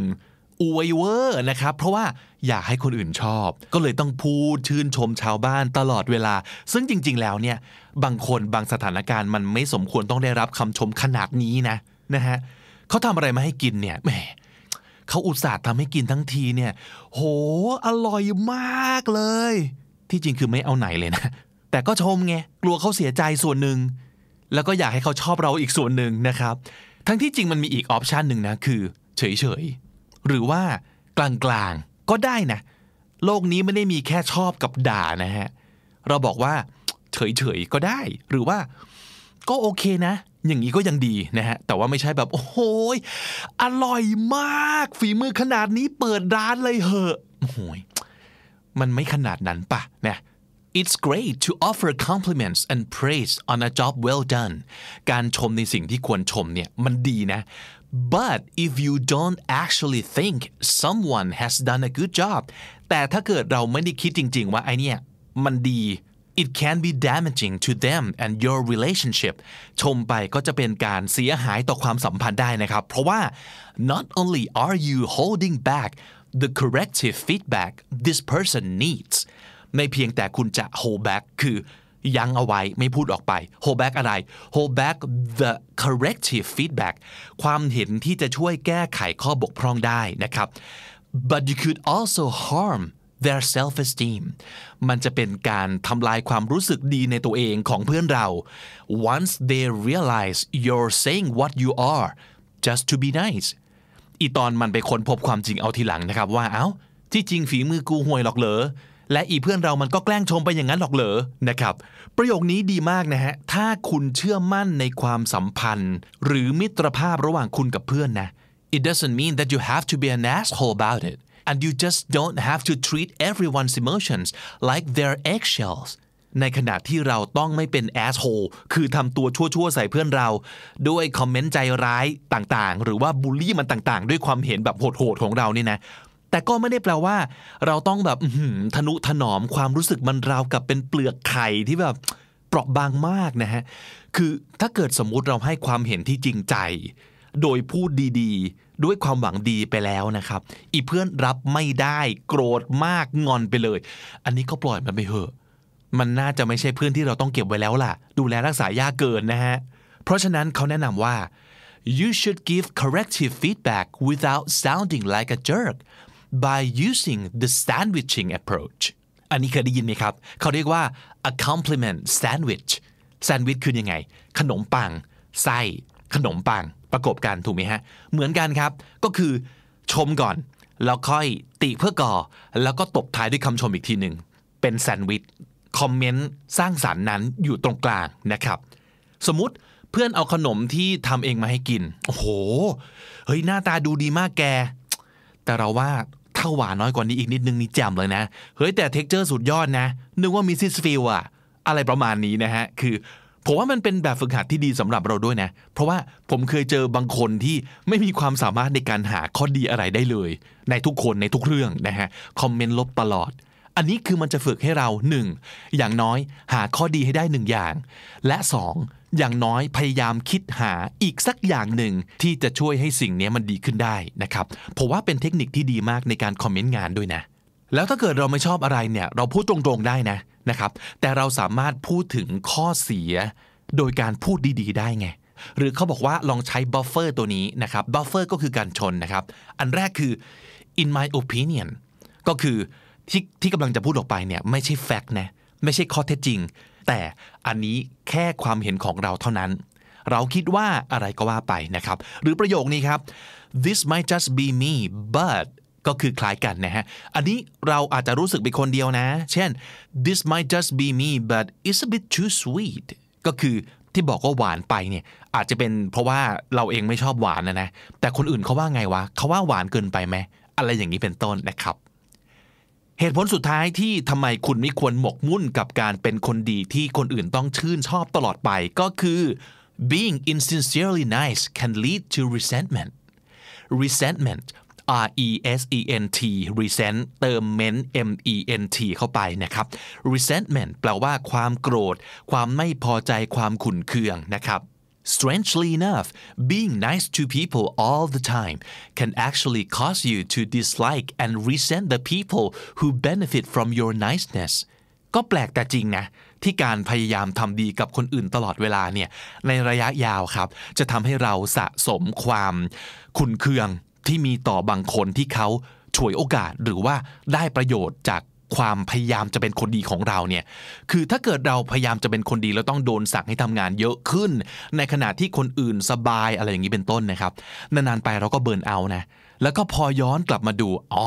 B: อวยเวอร์นะครับ เพราะว่าอยากให้คนอื่นชอบ ก็เลยต้องพูดชื่นชมชาวบ้านตลอดเวลา ซึ่งจริง ๆ แล้วเนี่ย บางคนบางสถานการณ์มันไม่สมควรต้องได้รับคำชมขนาดนี้นะนะฮะเขาทำอะไรมาให้กินเนี่ยแหม เขาอุตส่าห์ทำให้กินทั้งทีเนี่ย โห อร่อยมากเลย ที่จริงคือไม่เอาไหนเลยนะ แต่ก็ชมไง กลัวเขาเสียใจส่วนหนึ่ง แล้วก็อยากให้เขาชอบเราอีกส่วนหนึ่งนะครับ ทั้งที่จริงมันมีอีกออปชันหนึ่งนะ คือเฉยๆ หรือว่ากลางๆ ก็ได้นะ โลกนี้ไม่ได้มีแค่ชอบกับด่านะฮะ เราบอกว่า เฉยๆ ก็ได้ หรือว่าก็โอเคนะ อย่างนี้ก็ยังดีนะฮะแต่ว่าไม่ใช่แบบโอ้โหยอร่อยมากฝีมือขนาดนี้เปิดร้านเลยเหอะโอ้โหยมันไม่ขนาดนั้นปะนะ It's great to offer compliments and praise on a job well done การชมในสิ่งที่ควรชมเนี่ยมันดีนะ but if you don't actually think someone has done a good job แต่ถ้าเกิดเราไม่ได้คิดจริง ๆ ว่าไอเนี่ยมันดี it can be damaging to them and your relationship ชมไปก็จะเป็นการเสียหายต่อความสัมพันธ์ได้นะครับ เพราะว่า not only are you holding back the corrective feedback this person needs ไม่เพียงแต่คุณจะ hold back คือยังเอาไว้ไม่พูดออกไป hold back อะไร hold back the corrective feedback ความเห็นที่จะช่วยแก้ไขข้อบกพร่องได้นะครับ but you could also harm their self-esteem มันจะเป็นการทำลายความรู้สึกดีในตัวเองของเพื่อนเรา once they realize you're saying what you are just to be nice อีตอนมันไปค้นพบความจริงเอาทีหลังนะครับว่าเอา้าที่จริงฝีมือกูห่วยหรอกเหรอและอีเพื่อนเรามันก็แกล้งชมไปอย่างนั้นหรอกเหรอนะครับ ประโยคนี้ดีมากนะฮะ ถ้าคุณเชื่อมั่นในความสัมพันธ์ หรือมิตรภาพระหว่างคุณกับเพื่อนนะ it doesn't mean that you have to be an asshole about it and you just don't have to treat everyone's emotions like they're eggshells ในขณะที่เราต้องไม่เป็น asshole คือทำตัวชั่วๆ ใส่เพื่อนเรา ด้วยคอมเมนต์ใจร้ายต่างๆ หรือว่าบูลลี่มันต่างๆ ด้วยความเห็นแบบโหดๆ ของเรานี่นะ แต่ก็ไม่ได้แปลว่า เราต้องแบบทนุถนอมความรู้สึกมันราวกับเป็นเปลือกไข่ที่แบบเปราะบางมากนะฮะ คือถ้าเกิดสมมุติเราให้ความเห็นที่จริงใจ โดยพูดดีๆ ด้วยความหวังดีไปแล้วนะครับ อีเพื่อนรับไม่ได้โกรธมากงอนไปเลย อันนี้ก็ปล่อยมันไปเถอะ มันน่าจะไม่ใช่เพื่อนที่เราต้องเก็บไว้แล้วล่ะ ดูแลรักษายากเกินนะฮะ เพราะฉะนั้นเขาแนะนำว่า you should give corrective feedback without sounding like a jerk by using the sandwiching approach อันนี้เคยได้ยินไหมครับ เขาเรียกว่า a compliment sandwich sandwich คือยังไง ขนมปัง ไส้ ขนมปัง ประกบกันถูกไหมฮะ เหมือนกันครับ ก็คือชมก่อน แล้วค่อยติเพื่อก่อ แล้วก็ตบท้ายด้วยคำชมอีกทีหนึ่งเป็นแซนด์วิชคอมเมนต์สร้างสารรค์นั้นอยู่ตรงกลางนะครับ สมมุติเพื่อนเอาขนมที่ทำเองมาให้กิน โอ้โห เฮ้ยหน้าตาดูดีมากแก แต่เราว่าถ้าหวานน้อยกว่านี้อีกนิดนึงนี่แจ่มเลยนะ เฮ้ยแต่ texture สุดยอดนะ นึกว่า Mrs. Fields อะอะไรประมาณนี้นะฮะ คือ ผมว่ามันเป็นแบบฝึกหัดที่ดีสำหรับเราด้วยนะ เพราะว่าผมเคยเจอบางคนที่ไม่มีความสามารถในการหาข้อดีอะไรได้เลย ในทุกคนในทุกเรื่องนะฮะคอมเมนต์ลบตลอด อันนี้คือมันจะฝึกให้เราหนึ่งอย่างน้อยหาข้อดีให้ได้หนึ่งอย่าง และสองอย่างน้อยพยายามคิดหาอีกสักอย่างหนึ่งที่จะช่วยให้สิ่งนี้มันดีขึ้นได้นะครับผมว่าเป็นเทคนิคที่ดีมากในการคอมเมนต์งานด้วยนะแล้วถ้าเกิดเราไม่ชอบอะไรเนี่ย เราพูดตรงๆได้นะ นะครับ แต่เราสามารถพูดถึงข้อเสีย โดยการพูดดีๆ ได้ไง หรือเขาบอกว่าลองใช้ buffer ตัวนี้นะครับ buffer ก็คือการชนนะครับ อันแรกคือ in my opinion ก็คือที่ที่กำลังจะพูดออกไปเนี่ยไม่ใช่ fact นะไม่ใช่ข้อเท็จจริง แต่อันนี้แค่ความเห็นของเราเท่านั้น เราคิดว่าอะไรก็ว่าไปนะครับ หรือประโยคนี้ครับ this might just be me but ก็คือคล้ายกันนะฮะ อันนี้เราอาจจะรู้สึกเป็นคนเดียวนะ เช่น this might just be me but it's a bit too sweet ก็คือที่บอกว่าหวานไปเนี่ยอาจจะเป็นเพราะว่าเราเองไม่ชอบหวานนะนะแต่คนอื่นเขาว่าไงวะเขาว่าหวานเกินไปไหมอะไรอย่างนี้เป็นต้นนะครับ เหตุผลสุดท้ายที่ทำไมคุณไม่ควรหมกมุ่นกับการเป็นคนดีที่คนอื่นต้องชื่นชอบตลอดไปก็คือ being insincerely nice can lead to resentment resentment R E S E N T resent เติม ment M E N T เข้าไปนะครับ resentment แปลว่าความโกรธ ความไม่พอใจความขุ่นเคืองนะครับ Strangely enough, being nice to people all the time can actually cause you to dislike and resent the people who benefit from your niceness. ก็แปลกแต่จริงนะ ที่การพยายามทำดีกับคนอื่นตลอดเวลาเนี่ยในระยะยาวครับ จะทำให้เราสะสมความขุนเคือง ที่มีต่อบางคนที่เขาฉวยโอกาสหรือว่าได้ประโยชน์จากความพยายามจะเป็นคนดีของเราเนี่ย คือถ้าเกิดเราพยายามจะเป็นคนดีแล้วต้องโดนสั่งให้ทำงานเยอะขึ้น ในขณะที่คนอื่นสบายอะไรอย่างนี้เป็นต้นนะครับ นานๆไปเราก็เบิร์นเอานะ แล้วก็พอย้อนกลับมาดู อ๋อ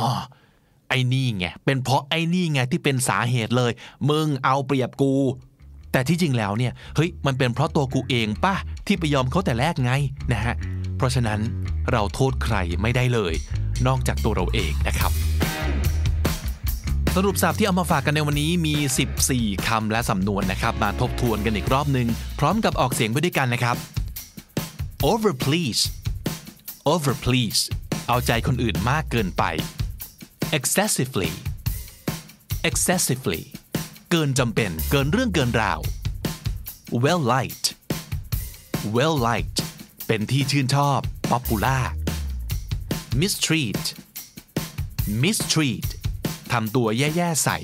B: ไอ้นี่ไง เป็นเพราะไอ้นี่ไงที่เป็นสาเหตุเลย มึงเอาเปรียบกู แต่ที่จริงแล้วเนี่ย เฮ้ย มันเป็นเพราะตัวกูเองป่ะ ที่ไปยอมเขาแต่แรกไงนะฮะ เพราะฉะนั้นเราโทษใครไม่ได้เลย นอกจากตัวเราเองนะครับสรุปสับที่เอามาฝากกันในวันนี้มี 14คำและสำนวนนะครับ มาทบทวนกันอีกรอบหนึ่งพร้อมกับออกเสียงไปด้วยกันนะครับ over please over please เอาใจคนอื่นมากเกินไป excessively excessively เกินจำเป็น เกินเรื่องเกินราว well liked well liked เป็นที่ชื่นชอบ popular mistreat mistreat ทำตัวแย่ๆใส่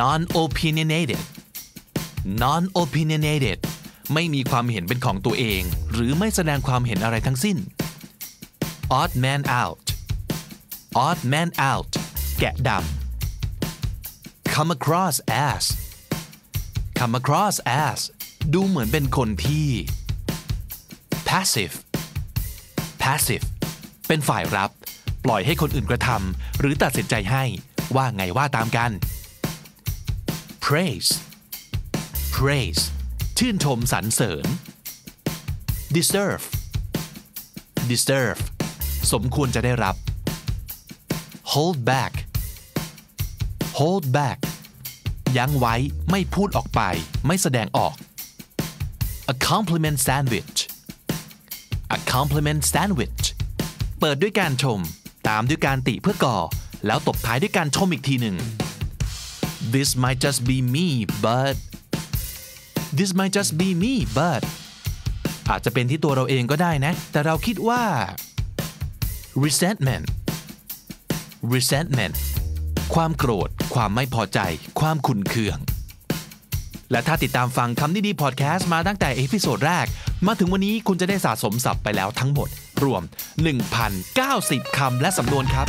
B: non opinionated non opinionated ไม่มีความเห็นเป็นของตัวเอง หรือไม่แสดงความเห็นอะไรทั้งสิ้น odd man out odd man out แกะดำ come across as come across as ดูเหมือนเป็นคนที่ passive passive เป็นฝ่ายรับ ปล่อยให้คนอื่นกระทำหรือตัดสินใจให้ว่าไงว่าตามกัน praise praise ชื่นชมสรรเสริญ deserve deserve สมควรจะได้รับ hold back hold back ยั้งไว้ไม่พูดออกไป ไม่แสดงออก a compliment sandwich a compliment sandwich เปิดด้วยการชม ตามด้วยการติเพื่อก่อ แล้วตบท้ายด้วยการชมอีกทีหนึ่ง this might just be me but this might just be me but อาจจะเป็นที่ตัวเราเองก็ได้นะ แต่เราคิดว่า resentment resentment ความโกรธ ความไม่พอใจ ความขุนเคือง และถ้าติดตามฟังคำนี้ดีพอดแคสต์มาตั้งแต่ episode แรก มาถึงวันนี้คุณจะได้สะสมศัพท์ไปแล้วทั้งหมด รวม 1,090 คำและสำนวนครับ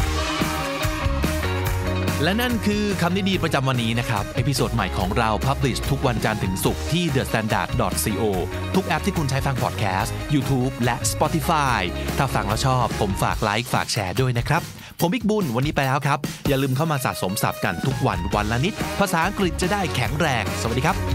B: และนั่นคือคำนี้ดีประจำวันนี้นะครับ episode ใหม่ของเรา Publish ทุกวันจันทร์ถึงศุกร์ที่ thestandard.co ทุกแอปที่คุณใช้ฟังพอดแคสต์ YouTube และ Spotify ถ้าฟังแล้วชอบผมฝากไลค์ฝากแชร์ด้วยนะครับผมบิ๊กบุญวันนี้ไปแล้วครับ อย่าลืมเข้ามาสะสมศัพท์กันทุกวันวันละนิด ภาษาอังกฤษจะได้แข็งแรง สวัสดีครับ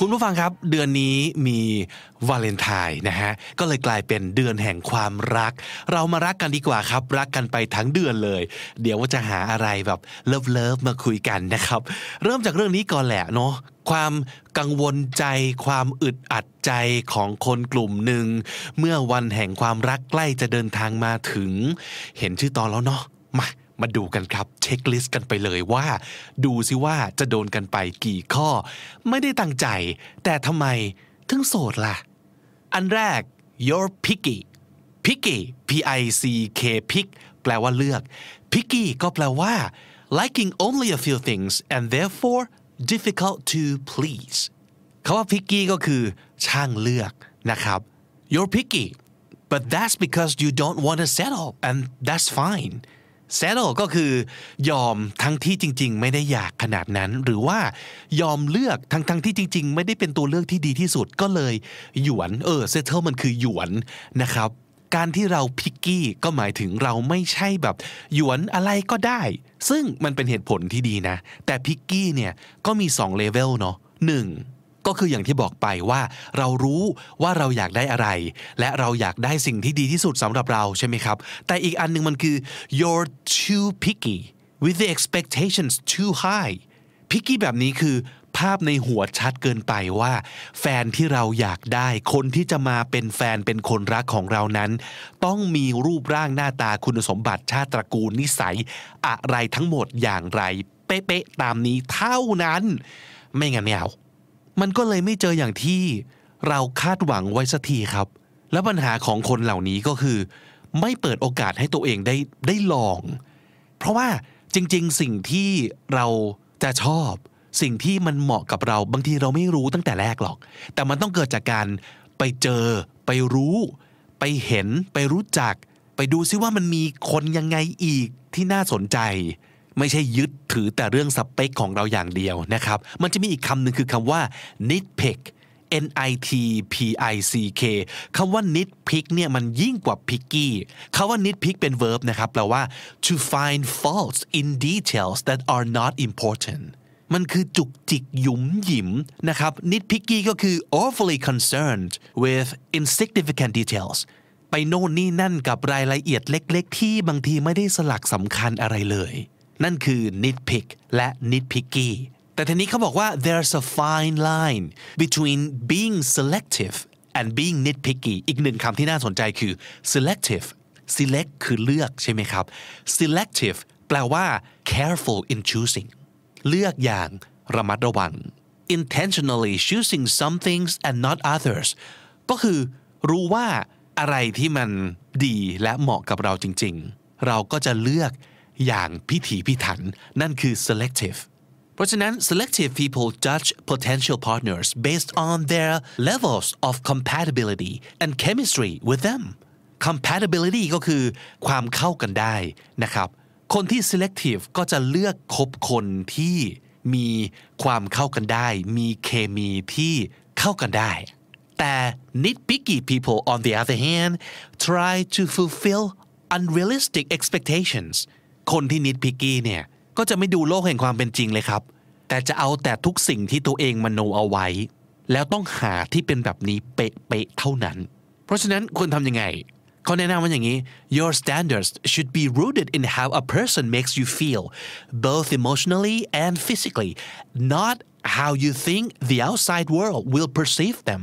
A: คุณผู้ฟังครับ เดือนนี้มีวาเลนไทน์นะฮะก็เลยกลายเป็นเดือนแห่งความรัก เรามารักกันดีกว่าครับ รักกันไปทั้งเดือนเลย เดี๋ยวว่าจะหาอะไรแบบ love love มาคุยกันนะครับ เริ่มจากเรื่องนี้ก่อนแหละเนาะความกังวลใจ ความอึดอัดใจของคนกลุ่มหนึ่ง เมื่อวันแห่งความรักใกล้จะเดินทางมาถึง เห็นชื่อตอนแล้วเนาะมา มาดูกันครับ checklist กันไปเลยว่า ดูซิว่าจะโดนกันไปกี่ข้อ ไม่ได้ตั้งใจ แต่ทำไมถึงโสดล่ะ อันแรก you're picky picky p i c k pick แปลว่าเลือก picky ก็แปลว่า liking only a few things and therefore difficult to please คาว่า picky ก็คือ ช่างเลือกนะครับ you're picky but that's because you don't want to settle and that's fine settle ก็คือยอมทั้งที่จริง ๆ ไม่ได้อยากขนาดนั้น หรือว่ายอมเลือกทั้งทั้งที่จริง ๆ ไม่ได้เป็นตัวเลือกที่ดีที่สุดก็เลยหยวนเออ settle มันคือหยวนนะครับ การที่เราพิกกี้ก็หมายถึงเราไม่ใช่แบบ หยวนอะไรก็ได้ ซึ่งมันเป็นเหตุผลที่ดีนะ แต่พิกกี้เนี่ยก็มี2เลเวลเนาะหนึ่ง ก็คืออย่างที่บอกไปว่าเรารู้ว่าเราอยากได้อะไร และเราอยากได้สิ่งที่ดีที่สุดสำหรับเราใช่ไหมครับ แต่อีกอันหนึงมันคือ you're too picky
B: with the expectations too high พิกกี้แบบนี้คือภาพในหัวชัดเกินไปว่า แฟนที่เราอยากได้ คนที่จะมาเป็นแฟนเป็นคนรักของเรานั้น ต้องมีรูปร่างหน้าตาคุณสมบัติชาติตระกูลนิสัย อะไรทั้งหมดอย่างไร เป๊ะๆตามนี้เท่านั้น ไม่งั้นไม่เอา มันก็เลยไม่เจออย่างที่เราคาดหวังไว้สักทีครับ แล้วปัญหาของคนเหล่านี้ก็คือ ไม่เปิดโอกาสให้ตัวเองได้ได้ลอง เพราะว่าจริง ๆ สิ่งที่เราจะชอบ สิ่งที่มันเหมาะกับเราบางทีเราไม่รู้ตั้งแต่แรกหรอก แต่มันต้องเกิดจากการไปเจอ ไปรู้ ไปเห็น ไปรู้จัก ไปดูซิว่ามันมีคนยังไงอีกที่น่าสนใจ ไม่ใช่ยึดถือแต่เรื่องสเปคของเราอย่างเดียวนะครับ มันจะมีอีกคำหนึ่งคือคำว่า nitpick N I T P I C K คำว่า nitpick เนี่ยมันยิ่งกว่า picky คำว่า nitpick เป็น verb นะครับ แปลว่า to find faults in details that are not important มันคือจุกจิกหยุมหยิมนะครับ nitpicky ก็คือ overly concerned with insignificant details ไปโน่นนี่นั่นกับรายละเอียดเล็ก ๆ ที่บางทีไม่ได้สลักสำคัญอะไรเลย นั่นคือ nitpick และ nitpicky แต่ทีนี้เขาบอกว่า there's a fine line between being selective and being nitpicky อีกหนึ่งคำที่น่าสนใจคือ selective select คือเลือกใช่ไหมครับ selective แปลว่า careful in choosing เลือกอย่างระมัดระวัง intentionally choosing some things and not others ก็คือรู้ว่าอะไรที่มันดีและเหมาะกับเราจริง ๆ เราก็จะเลือก อย่างพิถีพิถัน นั่นคือ selective เพราะฉะนั้น selective people judge potential partners based on their levels of compatibility and chemistry with them compatibility ก็คือความเข้ากันได้นะครับ คนที่ selective ก็จะเลือกคบคนที่มีความเข้ากันได้ มีเคมีที่เข้ากันได้ แต่ nitpicky people on the other hand try to fulfill unrealistic expectations คนที่ nitpicky เนี่ยก็จะไม่ดูโลกแห่งความเป็นจริงเลยครับ แต่จะเอาแต่ทุกสิ่งที่ตัวเองมโนเอาไว้ แล้วต้องหาที่เป็นแบบนี้เป๊ะๆเท่านั้น เพราะฉะนั้นควรทำยังไงเขาแนะนำว่าอย่างนี้ your standards should be rooted in how a person makes you feel both emotionally and physically not how you think the outside world will perceive them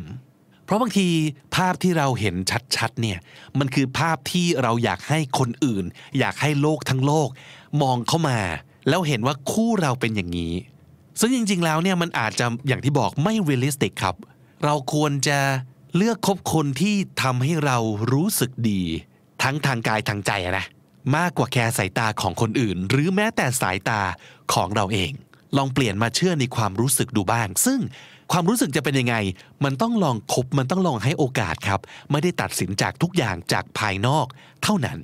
B: เพราะบางทีภาพที่เราเห็นชัดๆเนี่ยมันคือภาพที่เราอยากให้คนอื่น อยากให้โลกทั้งโลก มองเข้ามา แล้วเห็นว่าคู่เราเป็นอย่างนี้ ซึ่งจริง ๆ แล้วเนี่ยมันอาจจะอย่างที่บอกไม่ realistic ครับ เราควรจะเลือกคบคนที่ทำให้เรารู้สึกดี ทั้งทางกายทางใจนะมากกว่าแค่สายตาของคนอื่น หรือแม้แต่สายตาของเราเอง ลองเปลี่ยนมาเชื่อในความรู้สึกดูบ้าง ซึ่ง ความรู้สึกจะเป็นยังไง มันต้องลองคบมันต้องลองให้โอกาสครับ ไม่ได้ตัดสินจากทุกอย่างจากภายนอก เท่านั้น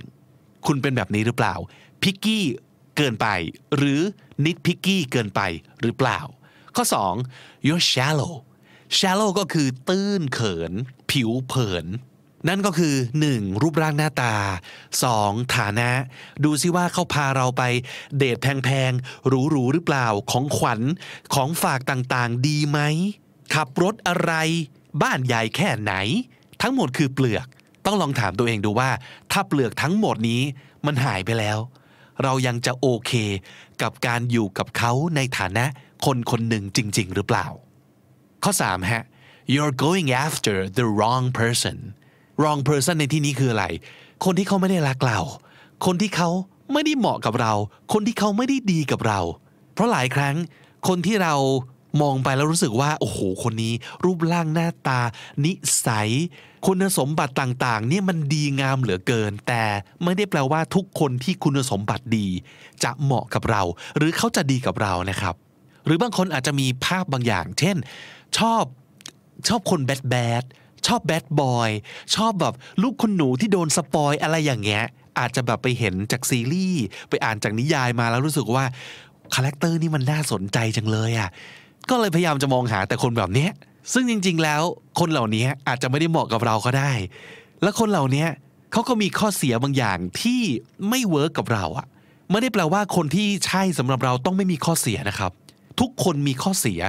B: คุณเป็นแบบนี้หรือเปล่า พิกกี้เกินไป หรือนิดพิกกี้เกินไปหรือเปล่า ข้อ 2 you're shallow shallow ก็คือตื้นเขิน ผิวเผิน นั่นก็คือ 1. รูปร่างหน้าตา 2. ฐานะ ดูซิว่าเขาพาเราไปเดทแพงๆ หรูๆหรือเปล่าของขวัญของฝากต่างๆ ดีไหม ขับรถอะไร บ้านใหญ่แค่ไหน ทั้งหมดคือเปลือก ต้องลองถามตัวเองดูว่า ถ้าเปลือกทั้งหมดนี้มันหายไปแล้ว เรายังจะโอเค กับการอยู่กับเขาในฐานะคนคนหนึ่งจริง ๆ หรือเปล่า ข้อ 3 ฮะ you're going after the wrong person wrong person ในที่นี้คืออะไร คนที่เขาไม่ได้รักเรา คนที่เขาไม่ได้เหมาะกับเรา คนที่เขาไม่ได้ดีกับเรา เพราะหลายครั้งคนที่เรามองไปแล้วรู้สึกว่าโอ้โหคนนี้ รูปร่างหน้าตา นิสัย คุณสมบัติต่างๆ เนี่ยมันดีงามเหลือเกิน แต่ไม่ได้แปลว่าทุกคนที่คุณสมบัติดี จะเหมาะกับเรา หรือเขาจะดีกับเรานะครับ หรือบางคนอาจจะมีภาพบางอย่าง เช่น ชอบชอบคน bad bad ชอบ bad boy ชอบแบบลูกคุณหนูที่โดน spoil อะไรอย่างเงี้ยอาจจะแบบไปเห็นจากซีรีส์ไปอ่านจากนิยายมาแล้วรู้สึกว่า character นี่มันน่าสนใจจังเลยอะ่ะก็เลยพยายามจะมองหาแต่คนแบบเนี้ยซึ่งจริง ๆ แล้วคนเหล่านี้อาจจะไม่ได้เหมาะกับเราก็ได้ และคนเหล่านี้เขาก็มีข้อเสียบางอย่างที่ไม่ work กับเราอะไม่ได้แปลว่าคนที่ใช่สำหรับเราต้องไม่มีข้อเสียนะครับ ทุกคนมีข้อเสีย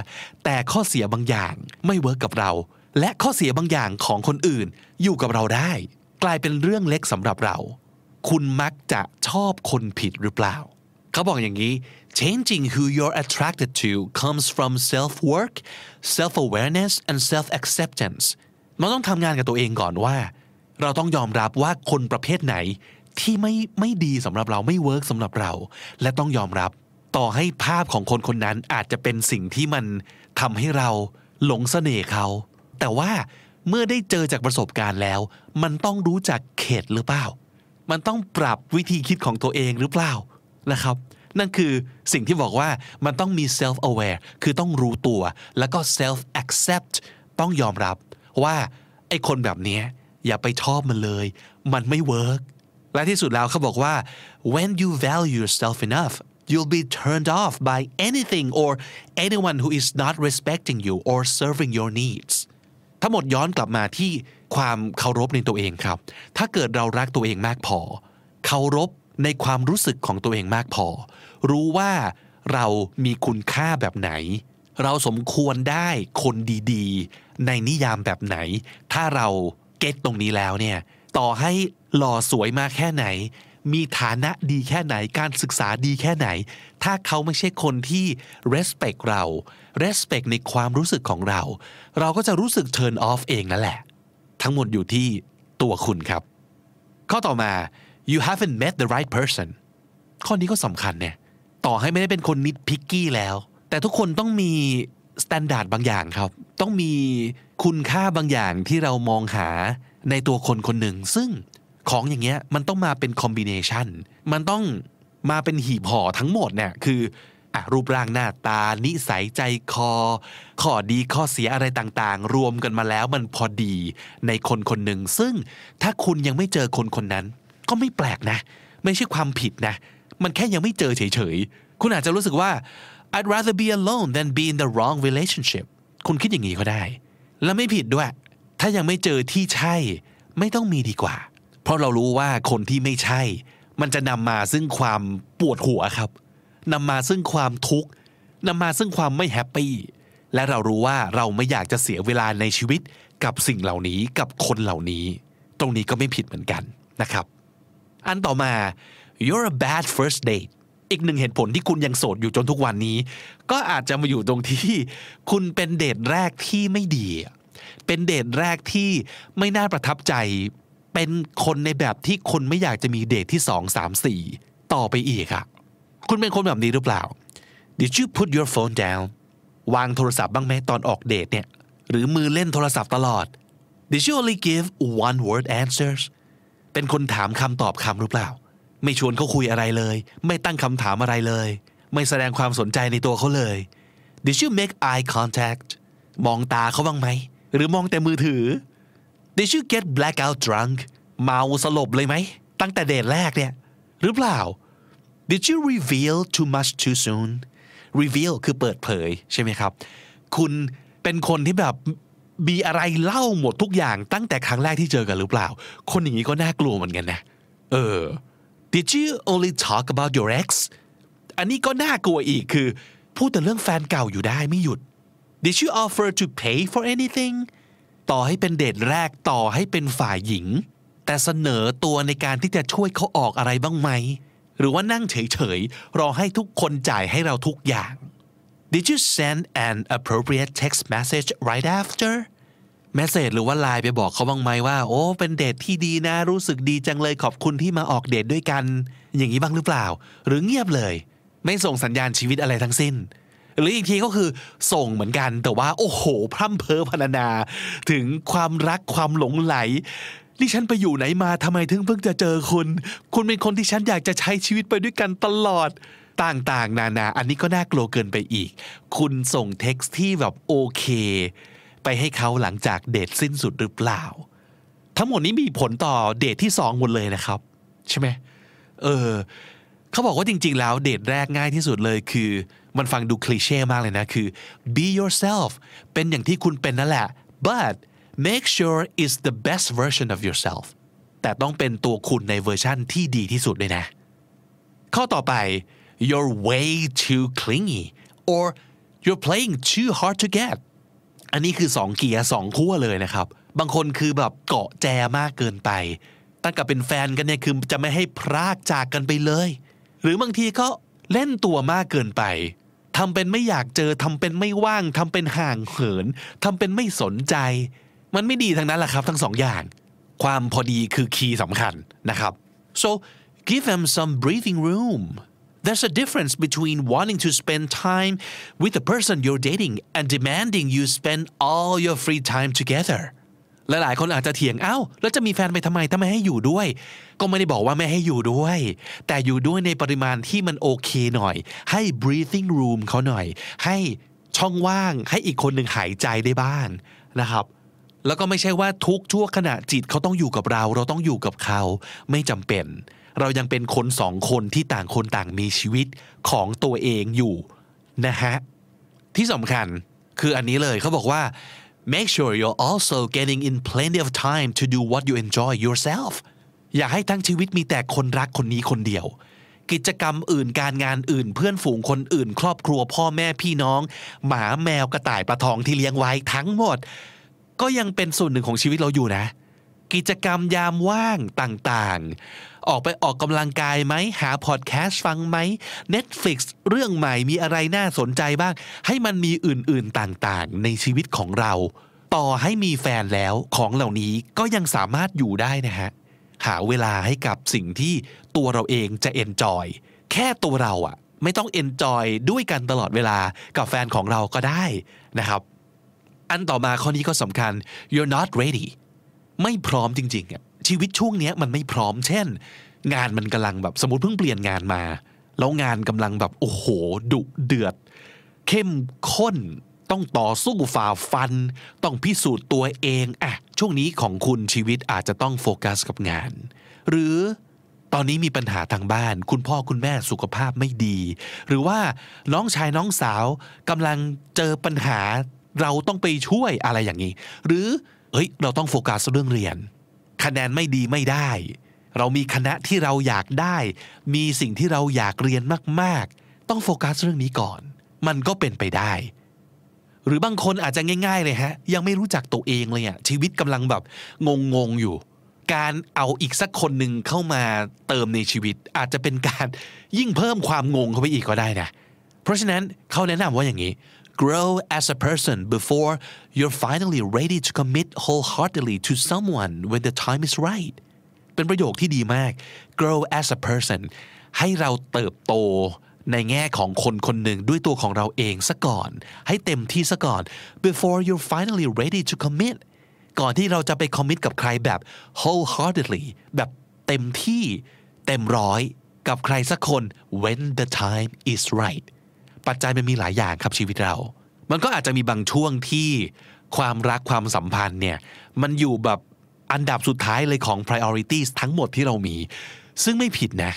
B: แต่ข้อเสียบางอย่างไม่ work กับเรา และข้อเสียบางอย่างของคนอื่นอยู่กับเราได้ กลายเป็นเรื่องเล็กสำหรับเรา คุณมักจะชอบคนผิดหรือเปล่า เขาบอกอย่างนี้ changing who you're attracted to comes from self work self awareness and self acceptance มันต้องทำงานกับตัวเองก่อนว่า เราต้องยอมรับว่าคนประเภทไหนที่ไม่ไม่ดีสำหรับเราไม่เวิร์กสำหรับเรา และต้องยอมรับต่อให้ภาพของคนคนนั้นอาจจะเป็นสิ่งที่มันทำให้เราหลงเสน่ห์เขา แต่ว่าเมื่อได้เจอจากประสบการณ์แล้ว มันต้องรู้จักเข็ดหรือเปล่า มันต้องปรับวิธีคิดของตัวเองหรือเปล่านะครับ นั่นคือสิ่งที่บอกว่ามันต้องมี self aware คือต้องรู้ตัว แล้วก็ self accept ต้องยอมรับว่าไอ้คนแบบนี้อย่าไปชอบมันเลย มันไม่เวิร์กและที่สุดแล้วเขาบอกว่า when you value yourself enough you'll be turned off by anything or anyone who is not respecting you or serving your needs ทั้งหมดย้อนกลับมาที่ความเคารพในตัวเองครับ ถ้าเกิดเรารักตัวเองมากพอ เคารพในความรู้สึกของตัวเองมากพอ รู้ว่าเรามีคุณค่าแบบไหน เราสมควรได้คนดีๆ ในนิยามแบบไหน ถ้าเราเก็ตตรงนี้แล้วเนี่ย ต่อให้หล่อสวยมากแค่ไหน มีฐานะดีแค่ไหน การศึกษาดีแค่ไหน ถ้าเขาไม่ใช่คนที่ respect เรา respect ในความรู้สึกของเรา เราก็จะรู้สึก turn off เองนั่นแหละ ทั้งหมดอยู่ที่ตัวคุณครับ ข้อต่อมา you haven't met the right person ข้อนี้ก็สำคัญเนี่ยต่อให้ไม่ได้เป็นคน nitpicky แล้ว แต่ทุกคนต้องมี standard บางอย่างครับ ต้องมีคุณค่าบางอย่างที่เรามองหาในตัวคนคนหนึ่ง ซึ่งของอย่างเงี้ยมันต้องมาเป็น combination มันต้องมาเป็นหีบห่อทั้งหมดเนี่ยคือ รูปร่างหน้าตา นิสัยใจคอ ข้อดีข้อเสียอะไรต่างๆ รวมกันมาแล้วมันพอดีในคนคนหนึ่ง ซึ่งถ้าคุณยังไม่เจอคนคนนั้น ก็ไม่แปลกนะ ไม่ใช่ความผิดนะ มันแค่ยังไม่เจอเฉยๆ คุณอาจจะรู้สึกว่า I'd rather be alone than be in the wrong relationship คุณคิดอย่างนี้ก็ได้ แล้วไม่ผิดด้วย ถ้ายังไม่เจอที่ใช่ ไม่ต้องมีดีกว่า เพราะเรารู้ว่าคนที่ไม่ใช่ มันจะนำมาซึ่งความปวดหัวครับ นำมาซึ่งความทุกข์นำมาซึ่งความไม่แฮปปี้และเรารู้ว่าเราไม่อยากจะเสียเวลาในชีวิตกับสิ่งเหล่านี้กับคนเหล่านี้ ตรงนี้ก็ไม่ผิดเหมือนกันนะครับ อันต่อมา you're a bad first date อีกหนึ่งเหตุผลที่คุณยังโสดอยู่จนทุกวันนี้ ก็อาจจะมาอยู่ตรงที่ คุณเป็นเดทแรกที่ไม่ดี เป็นเดทแรกที่ไม่น่าประทับใจ เป็นคนในแบบที่คนไม่อยากจะมีเดทที่สองสามสี่ต่อไปอีกอะ คุณเป็นคนแบบนี้หรือเปล่า Did you put your phone down วางโทรศัพท์บ้างไหมตอนออกเดทเนี่ย หรือมือเล่นโทรศัพท์ตลอด Did you only give one word answers เป็นคนถามคำตอบคำหรือเปล่า ไม่ชวนเขาคุยอะไรเลย ไม่ตั้งคำถามอะไรเลย ไม่แสดงความสนใจในตัวเขาเลย Did you make eye contact มองตาเขาบ้างไหม หรือมองแต่มือถือ Did you get blackout drunk เมาสลบเลยไหม ตั้งแต่เดทแรกเนี่ย หรือเปล่า Did you reveal too much too soon reveal คือเปิดเผยใช่ไหมครับ คุณเป็นคนที่แบบมีอะไรเล่าหมดทุกอย่างตั้งแต่ครั้งแรกที่เจอกันหรือเปล่า คนอย่างนี้ก็น่ากลัวเหมือนกันนะ เออ Did you only talk about your ex อันนี้ก็น่ากลัวอีกคือ พูดแต่เรื่องแฟนเก่าอยู่ได้ไม่หยุด Did you offer to pay for anything ต่อให้เป็นเดทแรกต่อให้เป็นฝ่ายหญิง แต่เสนอตัวในการที่จะช่วยเขาออกอะไรบ้างไหม หรือว่านั่งเฉยๆ รอให้ทุกคนจ่ายให้เราทุกอย่าง Did you send an appropriate text message right after เมสเซจหรือว่าไลน์ไปบอกเขาบ้างไหมว่า โอ้เป็นเดทที่ดีนะ รู้สึกดีจังเลยขอบคุณที่มาออกเดทด้วยกัน อย่างนี้บ้างหรือเปล่า หรือเงียบเลย ไม่ส่งสัญญาณชีวิตอะไรทั้งสิ้น หรืออีกทีก็คือส่งเหมือนกันแต่ว่า โอ้โห พร่ำเพ้อพรรณนา ถึงความรักความหลงไหล นี่ฉันไปอยู่ไหนมาทำไมถึงเพิ่งจะเจอคุณ คุณเป็นคนที่ฉันอยากจะใช้ชีวิตไปด้วยกันตลอด ต่างๆ นานา อันนี้ก็น่ากลัวเกินไปอีก คุณส่งเท็กซ์ที่แบบโอเค ไปให้เขาหลังจากเดทสิ้นสุดหรือเปล่า ทั้งหมดนี้มีผลต่อเดทที่สองหมดเลยนะครับ ใช่ไหมเออเขาบอกว่าจริง ๆ แล้วเดทแรกง่ายที่สุดเลยคือ มันฟังดูคลีเช่มากเลยนะคือ be yourself เป็นอย่างที่คุณเป็นนั่นแหละ but make sure it's the best version of yourself แต่ต้องเป็นตัวคุณในเวอร์ชั่นที่ดีที่สุดเลยนะ ข้อต่อไป you're way too clingy or you're playing too hard to get อันนี้คือสองเกียร์สองขั้วเลยนะครับ บางคนคือแบบเกาะแจมากเกินไป ตั้งแต่เป็นแฟนกันเนี่ยคือจะไม่ให้พรากจากกันไปเลย หรือบางทีก็เล่นตัวมากเกินไปทำเป็นไม่อยากเจอทำเป็นไม่ว่างทำเป็นห่างเหินทำเป็นไม่สนใจ มันไม่ดีทั้งนั้นแหละครับทั้งสองอย่าง ความพอดีคือคีย์สำคัญนะครับ so give them some breathing room There's a difference between wanting to spend time with the person you're dating and demanding you spend all your free time together หลายๆคนอาจจะเถียงเอ้า แล้วจะมีแฟนไปทำไมถ้าไม่ให้อยู่ด้วย ก็ไม่ได้บอกว่าไม่ให้อยู่ด้วย แต่อยู่ด้วยในปริมาณที่มันโอเคหน่อย ให้ breathing room เขาหน่อย ให้ช่องว่างให้อีกคนหนึ่งหายใจได้บ้างนะครับ แล้วก็ไม่ใช่ว่าทุกชั่วขณะจิตเขาต้องอยู่กับเรา เราต้องอยู่กับเขาไม่จำเป็น เรายังเป็นคนสองคนที่ต่างคนต่างมีชีวิตของตัวเองอยู่นะฮะที่สำคัญคืออันนี้เลยเขาบอกว่า make sure you're also getting in plenty of time to do what you enjoy yourself อย่าให้ทั้งชีวิตมีแต่คนรักคนนี้คนเดียว กิจกรรมอื่นการงานอื่น เพื่อนฝูงคนอื่น ครอบครัวพ่อแม่พี่น้อง หมาแมวกระต่ายปลาทองที่เลี้ยงไว้ทั้งหมด ก็ยังเป็นส่วนหนึ่งของชีวิตเราอยู่นะ กิจกรรมยามว่างต่างๆ ออกไปออกกำลังกายไหม หาพอดแคสต์ฟังไหม Netflix เรื่องใหม่มีอะไรน่าสนใจบ้าง ให้มันมีอื่นๆต่างๆ ในชีวิตของเรา ต่อให้มีแฟนแล้วของเหล่านี้ก็ยังสามารถอยู่ได้นะฮะ หาเวลาให้กับสิ่งที่ตัวเราเองจะเอนจอยแค่ตัวเราอะไม่ต้องเอนจอยด้วยกันตลอดเวลากับแฟนของเราก็ได้นะครับ อันต่อมาข้อนี้ก็สำคัญ you're not ready ไม่พร้อมจริงๆอะชีวิตช่วงนี้มันไม่พร้อม เช่น งานมันกำลังแบบสมมติเพิ่งเปลี่ยนงานมา แล้วงานกำลังแบบโอ้โหดุเดือด เข้มข้นต้องต่อสู้ฝ่าฟัน ต้องพิสูจน์ตัวเองอะช่วงนี้ของคุณชีวิตอาจจะต้องโฟกัสกับงาน หรือตอนนี้มีปัญหาทางบ้าน คุณพ่อคุณแม่สุขภาพไม่ดี หรือว่าน้องชายน้องสาวกำลังเจอปัญหา เราต้องไปช่วยอะไรอย่างนี้ หรือเอ้ยเราต้องโฟกัสเรื่องเรียน คะแนนไม่ดีไม่ได้ เรามีคณะที่เราอยากได้ มีสิ่งที่เราอยากเรียนมากๆ ต้องโฟกัสเรื่องนี้ก่อน มันก็เป็นไปได้ หรือบางคนอาจจะง่าย ๆ เลยฮะ ยังไม่รู้จักตัวเองเลยอะชีวิตกำลังแบบงงๆอยู่ การเอาอีกสักคนหนึ่งเข้ามาเติมในชีวิต อาจจะเป็นการยิ่งเพิ่มความงงเข้าไปอีกก็ได้นะเพราะฉะนั้นเขาแนะนำว่าอย่างนี้ grow as a person before you're finally ready to commit wholeheartedly to someone when the time is right เป็นประโยคที่ดีมาก grow as a person ให้เราเติบโตในแง่ของคนคนหนึ่งด้วยตัวของเราเองซะก่อน ให้เต็มที่ซะก่อน before you're finally ready to commit ก่อนที่เราจะไปคอมมิตกับใครแบบ wholeheartedly แบบเต็มที่เต็มร้อยกับใครสักคน when the time is right ปัจจัยมันมีหลายอย่างครับชีวิตเรา มันก็อาจจะมีบางช่วงที่ความรักความสัมพันธ์เนี่ยมันอยู่แบบอันดับสุดท้ายเลยของ priorities ทั้งหมดที่เรามี ซึ่งไม่ผิดนะ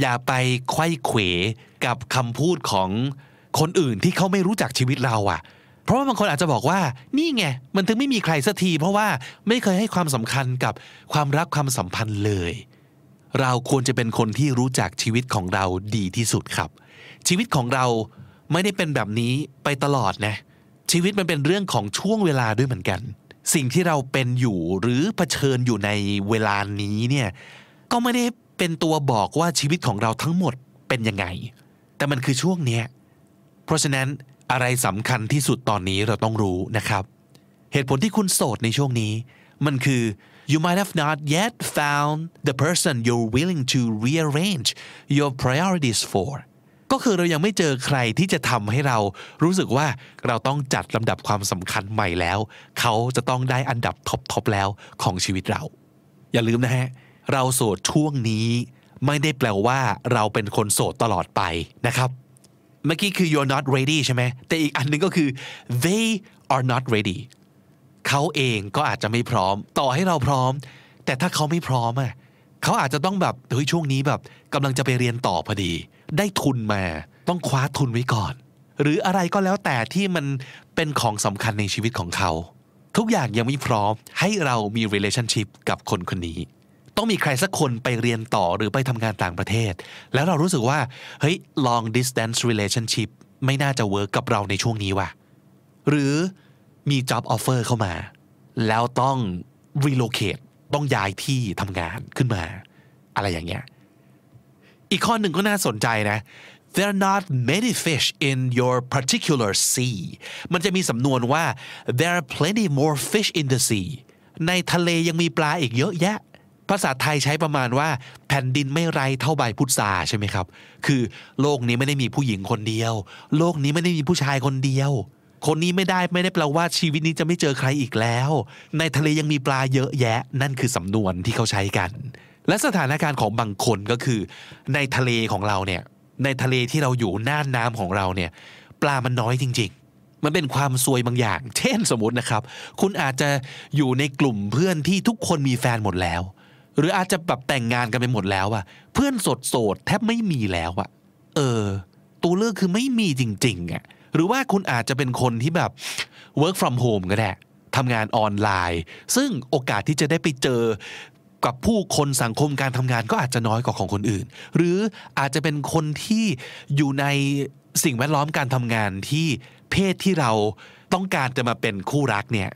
B: อย่าไปไขว้เขวกับคำพูดของคนอื่นที่เขาไม่รู้จักชีวิตเราอะ่ะ เพราะว่าบางคนอาจจะบอกว่า นี่ไง มันถึงไม่มีใครสักที เพราะว่าไม่เคยให้ความสำคัญกับความรักความสัมพันธ์เลย เราควรจะเป็นคนที่รู้จักชีวิตของเราดีที่สุดครับ ชีวิตของเราไม่ได้เป็นแบบนี้ไปตลอดนะชีวิตมันเป็นเรื่องของช่วงเวลาด้วยเหมือนกัน สิ่งที่เราเป็นอยู่หรือเผชิญอยู่ในเวลานี้เนี่ยก็ไม่ได้เป็นตัวบอกว่าชีวิตของเราทั้งหมดเป็นยังไง แต่มันคือช่วงเนี้ยเพราะฉะนั้นอะไรสำคัญที่สุดตอนนี้เราต้องรู้นะครับ เหตุผลที่คุณโสดในช่วงนี้ มันคือ you might have not yet found the person you're willing to rearrange your priorities for ก็คือเรายังไม่เจอใครที่จะทำให้เรารู้สึกว่าเราต้องจัดลำดับความสำคัญใหม่แล้ว เขาจะต้องได้อันดับท็อปๆแล้วของชีวิตเรา อย่าลืมนะฮะ เราโสดช่วงนี้ไม่ได้แปลว่าเราเป็นคนโสดตลอดไปนะครับ เมื่อกี้คือ you're not ready ใช่ไหม แต่อีกอันหนึงก็คือ they are not ready เขาเองก็อาจจะไม่พร้อม ต่อให้เราพร้อม แต่ถ้าเขาไม่พร้อมอะเขาอาจจะต้องแบบเฮ้ยช่วงนี้แบบกำลังจะไปเรียนต่อพอดี ได้ทุนมา ต้องคว้าทุนไว้ก่อน หรืออะไรก็แล้วแต่ที่มันเป็นของสำคัญในชีวิตของเขา ทุกอย่างยังไม่พร้อมให้เรามี relationship กับคนคนนี้ ต้องมีใครสักคนไปเรียนต่อหรือไปทำงานต่างประเทศ แล้วเรารู้สึกว่าเฮ้ย long distance relationship ไม่น่าจะเวิร์กกับเราในช่วงนี้ว่ะหรือมี job offer เข้ามา แล้วต้อง relocate ต้องย้ายที่ทำงานขึ้นมา อะไรอย่างเงี้ย อีกข้อหนึ่งก็น่าสนใจนะ there are not many fish in your particular sea มันจะมีสำนวนว่า there are plenty more fish in the sea ในทะเลยังมีปลาอีกเยอะแยะ ภาษาไทยใช้ประมาณว่า แผ่นดินไม่ไรเท่าใบพุทราใช่ไหมครับ คือโลกนี้ไม่ได้มีผู้หญิงคนเดียว โลกนี้ไม่ได้มีผู้ชายคนเดียว คนนี้ไม่ได้ไม่ได้แปลว่าชีวิตนี้จะไม่เจอใครอีกแล้ว ในทะเลยังมีปลาเยอะแยะ นั่นคือสำนวนที่เขาใช้กัน และสถานการณ์ของบางคนก็คือ ในทะเลของเราเนี่ยในทะเลที่เราอยู่น่านน้ำของเราเนี่ยปลามันน้อยจริง ๆ มันเป็นความซวยบางอย่าง เช่นสมมตินะครับ คุณอาจจะอยู่ในกลุ่มเพื่อนที่ทุกคนมีแฟนหมดแล้ว หรืออาจจะแบบแต่งงานกันไปหมดแล้วอะเพื่อนสดโสดๆแทบไม่มีแล้วอะเออ ตัวเลือกคือไม่มีจริงๆอะหรือว่าคุณอาจจะเป็นคนที่แบบ work from home ก็ได้ทำงานออนไลน์ ซึ่งโอกาสที่จะได้ไปเจอ กับผู้คนสังคมการทำงานก็อาจจะน้อยกว่าของคนอื่น หรืออาจจะเป็นคนที่อยู่ในสิ่งแวดล้อมการทำงานที่เพศที่เราต้องการจะมาเป็นคู่รักเนี่ย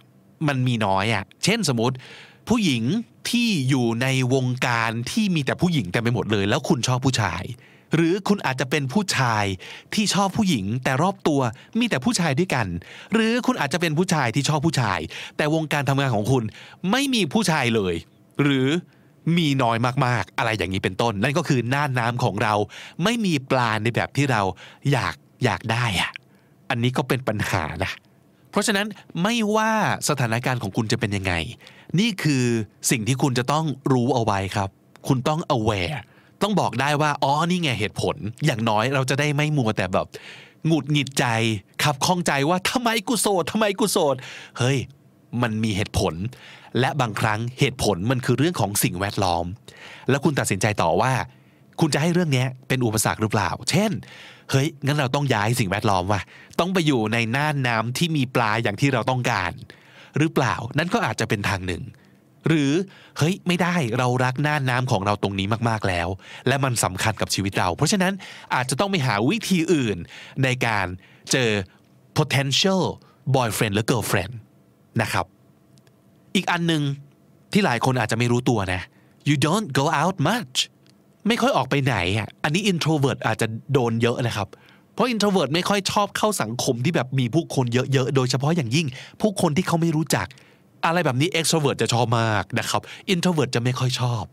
B: มันมีน้อยอะ่ะ เช่นสมมติ ผู้หญิงที่อยู่ในวงการที่มีแต่ผู้หญิงเต็มไปหมดเลย แล้วคุณชอบผู้ชาย หรือคุณอาจจะเป็นผู้ชายที่ชอบผู้หญิง แต่รอบตัวมีแต่ผู้ชายด้วยกัน หรือคุณอาจจะเป็นผู้ชายที่ชอบผู้ชาย แต่วงการทำงานของคุณไม่มีผู้ชายเลย หรือมีน้อยมากๆ อะไรอย่างนี้เป็นต้น นั่นก็คือหน้าน้ำของเราไม่มีปลาในแบบที่เราอยากอยากได้อะอันนี้ก็เป็นปัญหานะ เพราะฉะนั้นไม่ว่าสถานการณ์ของคุณจะเป็นยังไง นี่คือสิ่งที่คุณจะต้องรู้เอาไว้ครับ คุณต้อง aware ต้องบอกได้ว่า อ๋อ นี่ไงเหตุผล อย่างน้อยเราจะได้ไม่มัวแต่แบบหงุดหงิดใจขับข้องใจว่าทำไมกูโสดทำไมกูโสด เฮ้ย มันมีเหตุผล และบางครั้งเหตุผลมันคือเรื่องของสิ่งแวดล้อม แล้วคุณตัดสินใจต่อว่า คุณจะให้เรื่องนี้เป็นอุปสรรคหรือเปล่า เช่น เฮ้ย งั้นเราต้องย้ายสิ่งแวดล้อมว่ะ ต้องไปอยู่ในน่านน้ำที่มีปลาอย่างที่เราต้องการ หรือเปล่า นั่นก็อาจจะเป็นทางหนึ่ง หรือ เฮ้ย ไม่ได้ เรารักน่านน้ำของเราตรงนี้มากๆแล้ว และมันสำคัญกับชีวิตเรา เพราะฉะนั้นอาจจะต้องไปหาวิธีอื่น ในการเจอ potential boyfriend หรือ girlfriend นะครับ อีกอันหนึ่งที่หลายคนอาจจะไม่รู้ตัวนะ you don't go out much ไม่ค่อยออกไปไหนอะอันนี้ introvert อาจจะโดนเยอะนะครับ เพราะ introvert ไม่ค่อยชอบเข้าสังคมที่แบบมีผู้คนเยอะๆ โดยเฉพาะอย่างยิ่ง ผู้คนที่เขาไม่รู้จัก อะไรแบบนี้ extrovert จะชอบมากนะครับ introvert จะไม่ค่อยชอบ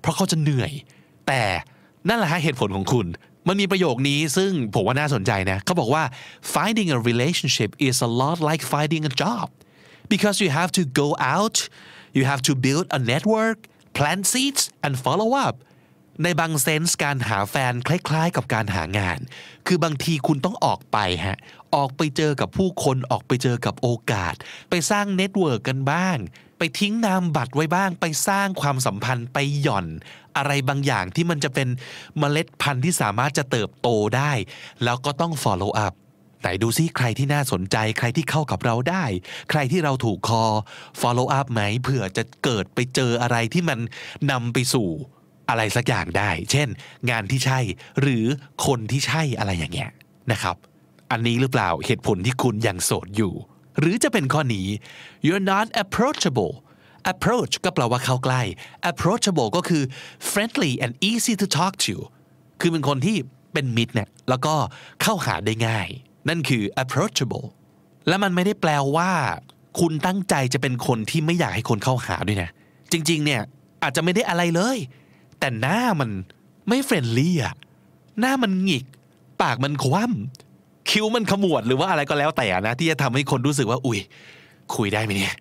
B: เพราะเขาจะเหนื่อย แต่นั่นแหละฮะเหตุผลของคุณมันมีประโยคนี้ซึ่งผมว่าน่าสนใจนะเขาบอกว่า finding a relationship is a lot like finding a job because you have to go out you have to build a network plant seeds and follow up ในบาง sense การหาแฟนคล้ายๆ กับการหางาน คือบางทีคุณต้องออกไปฮะ ออกไปเจอกับผู้คน ออกไปเจอกับโอกาส ไปสร้าง network กันบ้าง ไปทิ้งนามบัตรไว้บ้าง ไปสร้างความสัมพันธ์ ไปหย่อน อะไรบางอย่างที่มันจะเป็นเมล็ดพันธุ์ที่สามารถจะเติบโตได้ แล้วก็ต้อง follow up ไหนดูซิใครที่น่าสนใจ ใครที่เข้ากับเราได้ ใครที่เราถูกคอ follow up ไหมเผื่อจะเกิดไปเจออะไรที่มันนำไปสู่อะไรสักอย่างได้ เช่น งานที่ใช่ หรือคนที่ใช่อะไรอย่างเงี้ยนะครับ อันนี้หรือเปล่าเหตุผลที่คุณยังโสดอยู่ หรือจะเป็นข้อนี้ you're not approachable approach ก็แปลว่าเข้าใกล้ approachable ก็คือ friendly and easy to talk to คือเป็นคนที่เป็นมิตรเนี่ยแล้วก็เข้าหาได้ง่าย นั่นคือ approachable และมันไม่ได้แปลว่า คุณตั้งใจจะเป็นคนที่ไม่อยากให้คนเข้าหาด้วยนะ จริง ๆ เนี่ยอาจจะไม่ได้อะไรเลย แต่หน้ามันไม่เฟรนลี่อะหน้ามันหงิก ปากมันคว่ำคิ้วมันขมวดหรือว่าอะไรก็แล้วแต่นะที่จะทำให้คนรู้สึกว่า อุ้ยคุยได้ไหมเนี่ย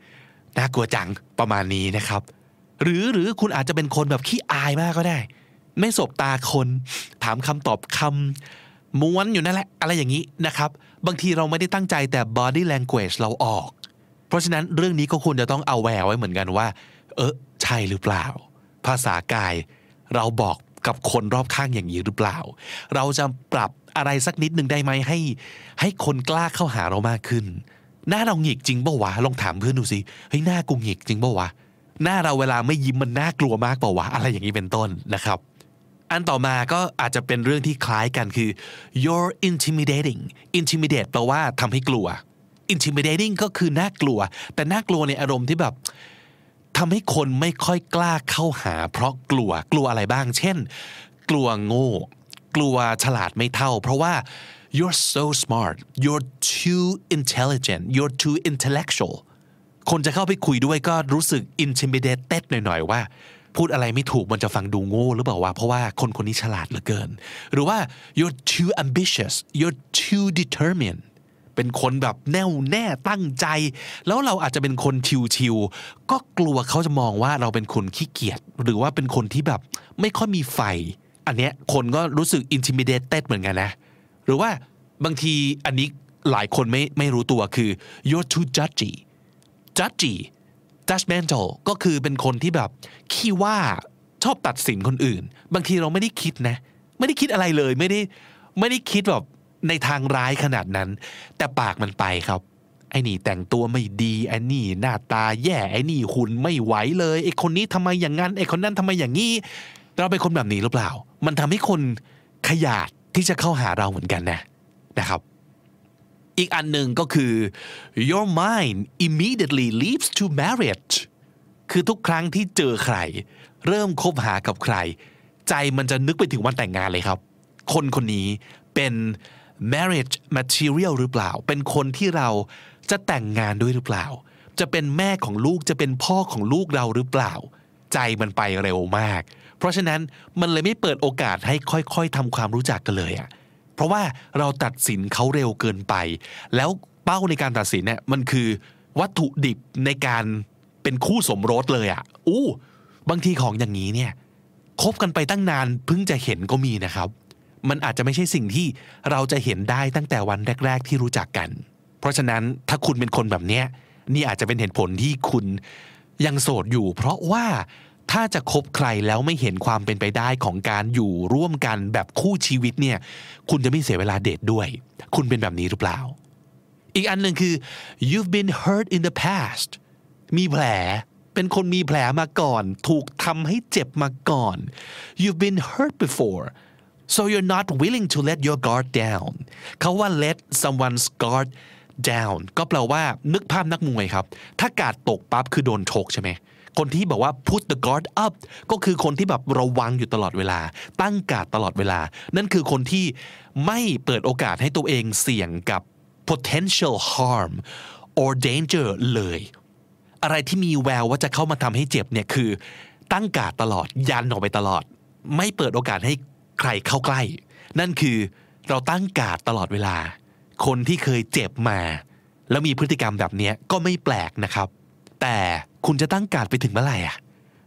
B: น่ากลัวจังประมาณนี้นะครับ หรือหรือคุณอาจจะเป็นคนแบบขี้อายมากก็ได้ ไม่สบตาคน ถามคำตอบคำ ม้วนอยู่นั่นแหละ อะไรอย่างนี้นะครับ บางทีเราไม่ได้ตั้งใจแต่ body language เราออก เพราะฉะนั้นเรื่องนี้ก็ควรจะต้องเอาแววไว้เหมือนกันว่า เออใช่หรือเปล่า ภาษากายเราบอกกับคนรอบข้างอย่างนี้หรือเปล่า เราจะปรับอะไรสักนิดหนึ่งได้ไหมให้ ให้คนกล้าเข้าหาเรามากขึ้น หน้าเราหงิกจริงเปล่าวะลองถามเพื่อนดูสิเฮ้ยหน้ากูหงิกจริงเปล่าวะหน้าเราเวลาไม่ยิ้มมันน่ากลัวมากเปล่าวะอะไรอย่างนี้เป็นต้นนะครับ อันต่อมาก็อาจจะเป็นเรื่องที่คล้ายกันคือ you're intimidating intimidate แปลว่าทำให้กลัว intimidating ก็คือน่ากลัว แต่น่ากลัวในอารมณ์ที่แบบทำให้คนไม่ค่อยกล้าเข้าหา เพราะกลัวกลัวอะไรบ้าง เช่น กลัวโง่ กลัวฉลาดไม่เท่า เพราะว่า you're so smart you're too intelligent you're too intellectual คนจะเข้าไปคุยด้วยก็รู้สึก intimidated หน่อยๆว่า พูดอะไรไม่ถูกมันจะฟังดูโง่หรือเปล่าวะเพราะว่าคนคนนี้ฉลาดเหลือเกิน หรือว่า you're too ambitious you're too determined เป็นคนแบบแน่วแน่ตั้งใจ แล้วเราอาจจะเป็นคนชิวๆก็กลัวเขาจะมองว่าเราเป็นคนขี้เกียจหรือว่าเป็นคนที่แบบไม่ค่อยมีไฟ อันเนี้ยคนก็รู้สึก intimidated เหมือนกันนะ หรือว่าบางทีอันนี้หลายคนไม่ไม่รู้ตัวคือ you're too judgy judgy judgmental ก็คือเป็นคนที่แบบขี้ว่าชอบตัดสินคนอื่น บางทีเราไม่ได้คิดนะ ไม่ได้คิดอะไรเลยไม่ได้ไม่ได้คิดแบบในทางร้ายขนาดนั้น แต่ปากมันไปครับไอ้นี่แต่งตัวไม่ดีไอ้นี่หน้าตาแย่ไอ้นี่หุ่นไม่ไหวเลยไอ้คนนี้ทำไมอย่างนั้นไอ้คนนั้นทำไมอย่างนี้ เราเป็นคนแบบนี้หรือเปล่า มันทำให้คนขยาดที่จะเข้าหาเราเหมือนกันนะนะครับ อีกอันหนึ่งก็คือ your mind immediately leads to marriage คือทุกครั้งที่เจอใคร เริ่มคบหากับใคร ใจมันจะนึกไปถึงวันแต่งงานเลยครับ คนคนนี้เป็น marriage material หรือเปล่า เป็นคนที่เราจะแต่งงานด้วยหรือเปล่า จะเป็นแม่ของลูกจะเป็นพ่อของลูกเราหรือเปล่า ใจมันไปเร็วมาก เพราะฉะนั้นมันเลยไม่เปิดโอกาสให้ค่อยๆทำความรู้จักกันเลยอะ เพราะว่าเราตัดสินเขาเร็วเกินไป แล้วเป้าในการตัดสินเนี่ยมันคือวัตถุดิบในการเป็นคู่สมรสเลยอะอู้บางทีของอย่างนี้เนี่ยคบกันไปตั้งนานเพิ่งจะเห็นก็มีนะครับ มันอาจจะไม่ใช่สิ่งที่เราจะเห็นได้ตั้งแต่วันแรก ๆ ที่รู้จักกัน เพราะฉะนั้นถ้าคุณเป็นคนแบบเนี้ยนี่อาจจะเป็นเหตุผลที่คุณยังโสดอยู่ เพราะว่า ถ้าจะคบใครแล้วไม่เห็นความเป็นไปได้ของการอยู่ร่วมกันแบบคู่ชีวิตเนี่ย คุณจะไม่เสียเวลาเดทด้วย คุณเป็นแบบนี้หรือเปล่า อีกอันหนึ่งคือ you've been hurt in the past มีแผลเป็นคนมีแผลมาก่อน ถูกทำให้เจ็บมาก่อน you've been hurt before so you're not willing to let your guard down เขาว่า let someone's guard down ก็แปลว่านึกภาพนักมวยครับ ถ้ากาดตกปั๊บคือโดนชกใช่ไหม คนที่บอกว่า put the guard up ก็คือคนที่แบบระวังอยู่ตลอดเวลา ตั้งการดตลอดเวลา นั่นคือคนที่ไม่เปิดโอกาสให้ตัวเองเสี่ยงกับ potential harm or danger เลย อะไรที่มีแววว่าจะเข้ามาทำให้เจ็บเนี่ยคือ ตั้งการดตลอดยันออกไปตลอด ไม่เปิดโอกาสให้ใครเข้าใกล้ นั่นคือเราตั้งการดตลอดเวลา คนที่เคยเจ็บมา แล้วมีพฤติกรรมแบบนี้ก็ไม่แปลกนะครับ แต่คุณจะตั้งการไปถึงเมื่อไหร่อะ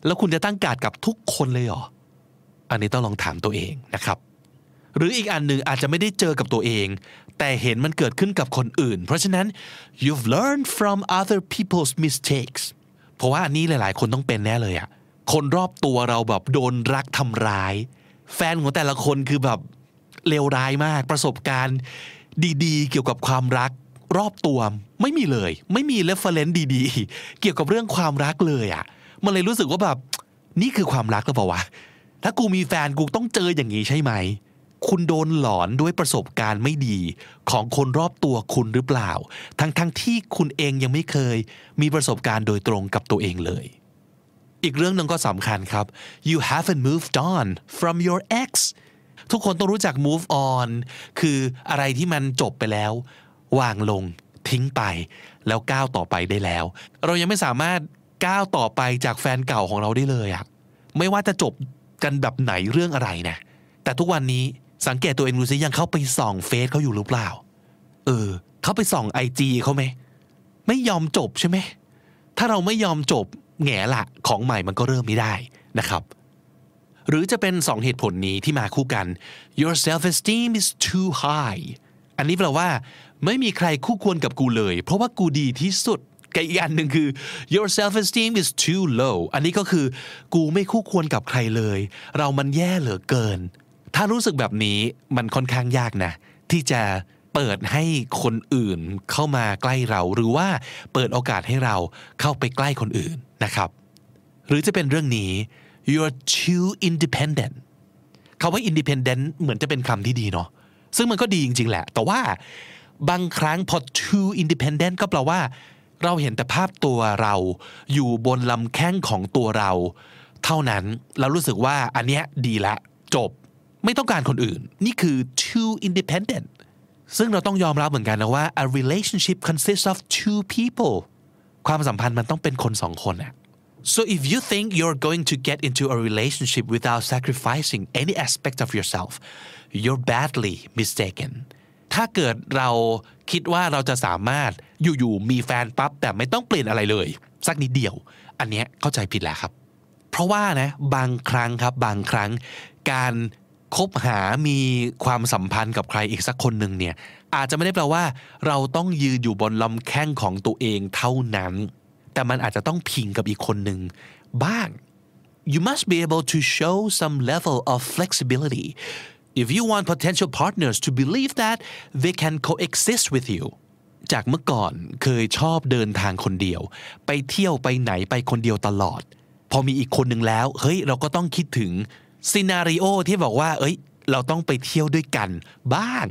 B: แล้วคุณจะตั้งการ์ดกับทุกคนเลยเหรออันนี้ต้องลองถามตัวเองนะครับ หรืออีกอันหนึ่งอาจจะไม่ได้เจอกับตัวเอง แต่เห็นมันเกิดขึ้นกับคนอื่น เพราะฉะนั้น you've learned from other people's mistakes เพราะว่าอันนี้หลาย ๆ คนต้องเป็นแน่เลยอะคนรอบตัวเราแบบโดนรักทำร้าย แฟนของแต่ละคนคือแบบเลวร้ายมากประสบการณ์ ดี ๆ เกี่ยวกับความรัก รอบตัวไม่มีเลย ไม่มี reference ดีๆ เกี่ยวกับเรื่องความรักเลยอะมันเลยรู้สึกว่าแบบนี่คือความรักหรือเปล่าวะถ้ากูมีแฟนกูต้องเจออย่างนี้ใช่ไหม คุณโดนหลอนด้วยประสบการณ์ไม่ดี ของคนรอบตัวคุณหรือเปล่า ทั้งๆทที่คุณเองยังไม่เคย มีประสบการณ์โดยตรงกับตัวเองเลย อีกเรื่องหนึ่งก็สำคัญครับ you haven't moved on from your ex ทุกคนต้องรู้จัก move on คืออะไรที่มันจบไปแล้ว วางลงทิ้งไป แล้วก้าวต่อไปได้แล้ว เรายังไม่สามารถก้าวต่อไปจากแฟนเก่าของเราได้เลยอะไม่ว่าจะจบกันแบบไหนเรื่องอะไรนะ แต่ทุกวันนี้สังเกตตัวเองดูซิยังเข้าไปส่องเฟซเขาอยู่หรือเปล่า เออ เขาไปส่องไอจีเขาไหม ไม่ยอมจบใช่ไหม ถ้าเราไม่ยอมจบแง่ละของใหม่มันก็เริ่มไม่ได้นะครับ หรือจะเป็นสองเหตุผลนี้ที่มาคู่กัน your self esteem is too high อันนี้แปลว่า ไม่มีใครคู่ควรกับกูเลย เพราะว่ากูดีที่สุดกับอีกอันหนึ่งคือ your self esteem is too low อันนี้ก็คือ กูไม่คู่ควรกับใครเลย เรามันแย่เหลือเกิน ถ้ารู้สึกแบบนี้มันค่อนข้างยากนะ ที่จะเปิดให้คนอื่นเข้ามาใกล้เรา หรือว่าเปิดโอกาสให้เราเข้าไปใกล้คนอื่นนะครับ หรือจะเป็นเรื่องนี้ you're too independent คาว่า independent เหมือนจะเป็นคำที่ดีเนาะซึ่งมันก็ดีจริง ๆ แหละ แต่ว่า บางครั้งพอ too independent ก็แปลว่า เราเห็นแต่ภาพตัวเรา อยู่บนลำแข้งของตัวเรา เท่านั้นเรารู้สึกว่าอันเนี้ยดีละ จบไม่ต้องการคนอื่น นี่คือ too independent ซึ่งเราต้องยอมรับเหมือนกันนะว่า a relationship consists of two people ความสัมพันธ์มันต้องเป็นคนสองคนอะ so if you think you're going to get into a relationship without sacrificing any aspect of yourself you're badly mistaken ถ้าเกิดเราคิดว่าเราจะสามารถอยู่ๆมีแฟนปั๊บแต่ไม่ต้องเปลี่ยนอะไรเลย สักนิดเดียว อันเนี้ยเข้าใจผิดแล้วครับ เพราะว่านะบางครั้งครับบางครั้ง การคบหามีความสัมพันธ์กับใครอีกสักคนหนึ่งเนี่ยอาจจะไม่ได้แปลว่า เราต้องยืนอยู่บนลำแข้งของตัวเองเท่านั้น แต่มันอาจจะต้องพิงกับอีกคนหนึ่งบ้าง you must be able to show some level of flexibility if you want potential partners to believe that they can coexist with you จากเมื่อก่อนเคยชอบเดินทางคนเดียว ไปเที่ยวไปไหนไปคนเดียวตลอด พอมีอีกคนหนึ่งแล้ว เฮ้ย เราก็ต้องคิดถึงซีนารีโอที่บอกว่า เอ้ย เราต้องไปเที่ยวด้วยกันบ้าง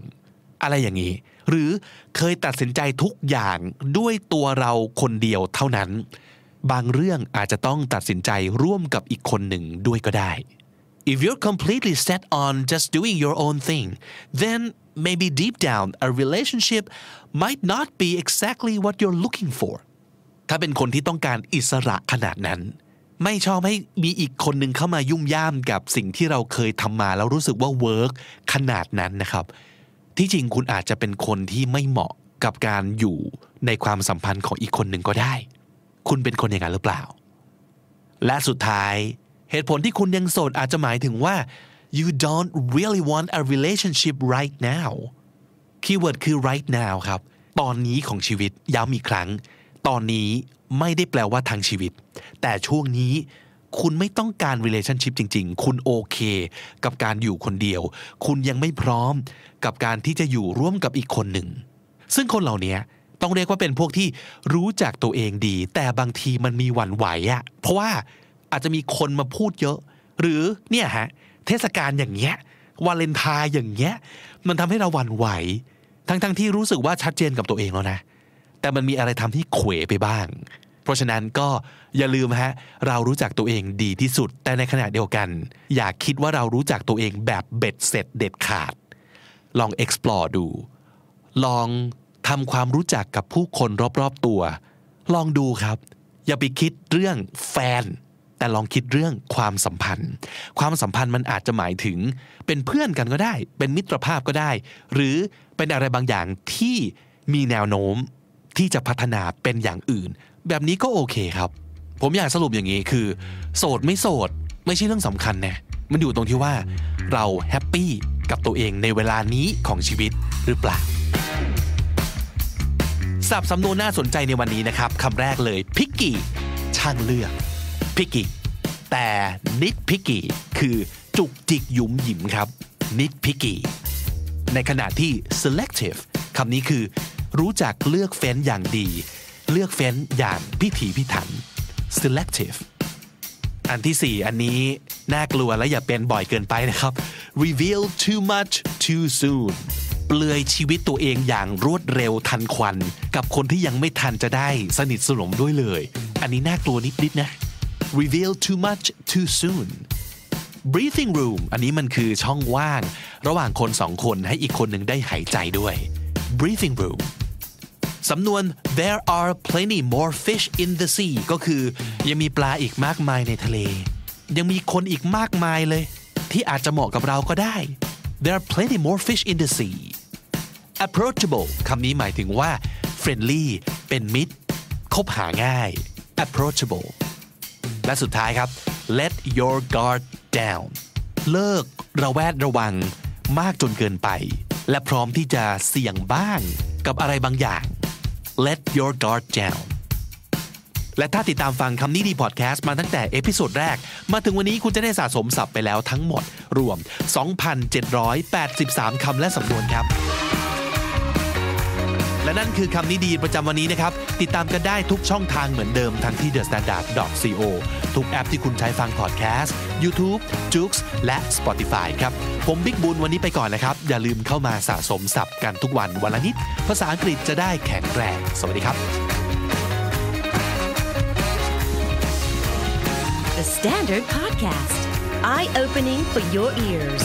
B: อะไรอย่างนี้ หรือเคยตัดสินใจทุกอย่างด้วยตัวเราคนเดียวเท่านั้น บางเรื่องอาจจะต้องตัดสินใจร่วมกับอีกคนหนึ่งด้วยก็ได้ If you're completely set on just doing your own thing, then maybe deep down a relationship might not be exactly what you're looking for. ถ้าเป็นคนที่ต้องการอิสระขนาดนั้น ไม่ชอบให้มีอีกคนหนึ่งเข้ามายุ่มย่ามกับสิ่งที่เราเคยทำมาแล้วรู้สึกว่า work ขนาดนั้นนะครับ ที่จริงคุณอาจจะเป็นคนที่ไม่เหมาะกับการอยู่ในความสัมพันธ์ของอีกคนหนึ่งก็ได้ คุณเป็นคนอย่างนั้นหรือเปล่า และสุดท้าย เหตุผลที่คุณยังโสดอาจจะหมายถึงว่า you don't really want a relationship right now keyword คือ right now ครับ ตอนนี้ของชีวิตย้ำอีกครั้ง ตอนนี้ไม่ได้แปลว่าทั้งชีวิต แต่ช่วงนี้คุณไม่ต้องการ relationship จริง ๆ คุณโอเค กับการอยู่คนเดียว คุณยังไม่พร้อมกับการที่จะอยู่ร่วมกับอีกคนหนึ่ง ซึ่งคนเหล่านี้ต้องเรียกว่าเป็นพวกที่รู้จักตัวเองดี แต่บางทีมันมีหวั่นไหวอะเพราะว่า อาจจะมีคนมาพูดเยอะ หรือเนี่ยฮะเทศกาลอย่างเงี้ยวาเลนไทน์อย่างเงี้ย มันทำให้เราหวั่นไหว ทั้งๆทที่รู้สึกว่าชัดเจนกับตัวเองแล้วนะ แต่มันมีอะไรทำที่เขวไปบ้าง เพราะฉะนั้นก็อย่าลืมฮะ เรารู้จักตัวเองดีที่สุด แต่ในขณะเดียวกัน อย่าคิดว่าเรารู้จักตัวเองแบบเบ็ดเสร็จเด็ดขาด ลอง explore ดู ลองทำความรู้จักกับผู้คนรอบๆตัว ลองดูครับ อย่าไปคิดเรื่องแฟน แต่ลองคิดเรื่องความสัมพันธ์ ความสัมพันธ์มันอาจจะหมายถึง เป็นเพื่อนกันก็ได้ เป็นมิตรภาพก็ได้ หรือเป็นอะไรบางอย่างที่มีแนวโน้มที่จะพัฒนาเป็นอย่างอื่น แบบนี้ก็โอเคครับ ผมอยากสรุปอย่างนี้คือ โสดไม่โสด ไม่ใช่เรื่องสำคัญนะมันอยู่ตรงที่ว่า เราแฮปปี้กับตัวเองในเวลานี้ของชีวิตหรือเปล่าสับสำนวนน่าสนใจในวันนี้นะครับคำแรกเลย picky ช่างเลือก picky แต่ nit picky คือจุกจิกหยุมหยิมครับ nit picky ในขณะที่ selective คำนี้คือ รู้จักเลือกเฟ้นอย่างดี เลือกเฟ้นอย่างพิถีพิถัน selective อันที่ 4 อันนี้ น่ากลัวและอย่าเป็นบ่อยเกินไปนะครับ reveal too much too soon เปลือยชีวิตตัวเองอย่างรวดเร็วทันควัน กับคนที่ยังไม่ทันจะได้สนิทสนมด้วยเลย อันนี้น่ากลัวนิดๆนะ reveal too much too soon breathing room อันนี้มันคือช่องว่าง ระหว่างคนสองคนให้อีกคนหนึ่งได้หายใจด้วย breathing room สำนวน there are plenty more fish in the sea ก็คือ ยังมีปลาอีกมากมายในทะเล ยังมีคนอีกมากมายเลย ที่อาจจะเหมาะกับเราก็ได้ there are plenty more fish in the sea approachable คำนี้หมายถึงว่า friendly เป็นมิตรคบหาง่าย approachable และสุดท้ายครับ let your guard down เลิกระแวดระวังมากจนเกินไป และพร้อมที่จะเสี่ยงบ้างกับอะไรบางอย่าง let your guard down และถ้าติดตามฟังคำนี้ดีพอดแคสต์มาตั้งแต่ episode แรก มาถึงวันนี้คุณจะได้สะสมศัพท์ไปแล้วทั้งหมด รวม 2,783 คำและสำนวนครับ และนั่นคือคำนี้ดีประจำวันนี้นะครับ ติดตามกันได้ทุกช่องทางเหมือนเดิมทั้งที่ The Standard co ทุกแอปที่คุณใช้ฟังพอดแคสต์ YouTube j o o x และ Spotify ครับ ผมบิ๊กบุญวันนี้ไปก่อนนะครับ อย่าลืมเข้ามาสะสมศัพท์กันทุกวันวันละนิด ภาษาอังกฤษจะได้แข็งแรง สวัสดีครับ
C: The Standard Podcast, eye opening for your ears.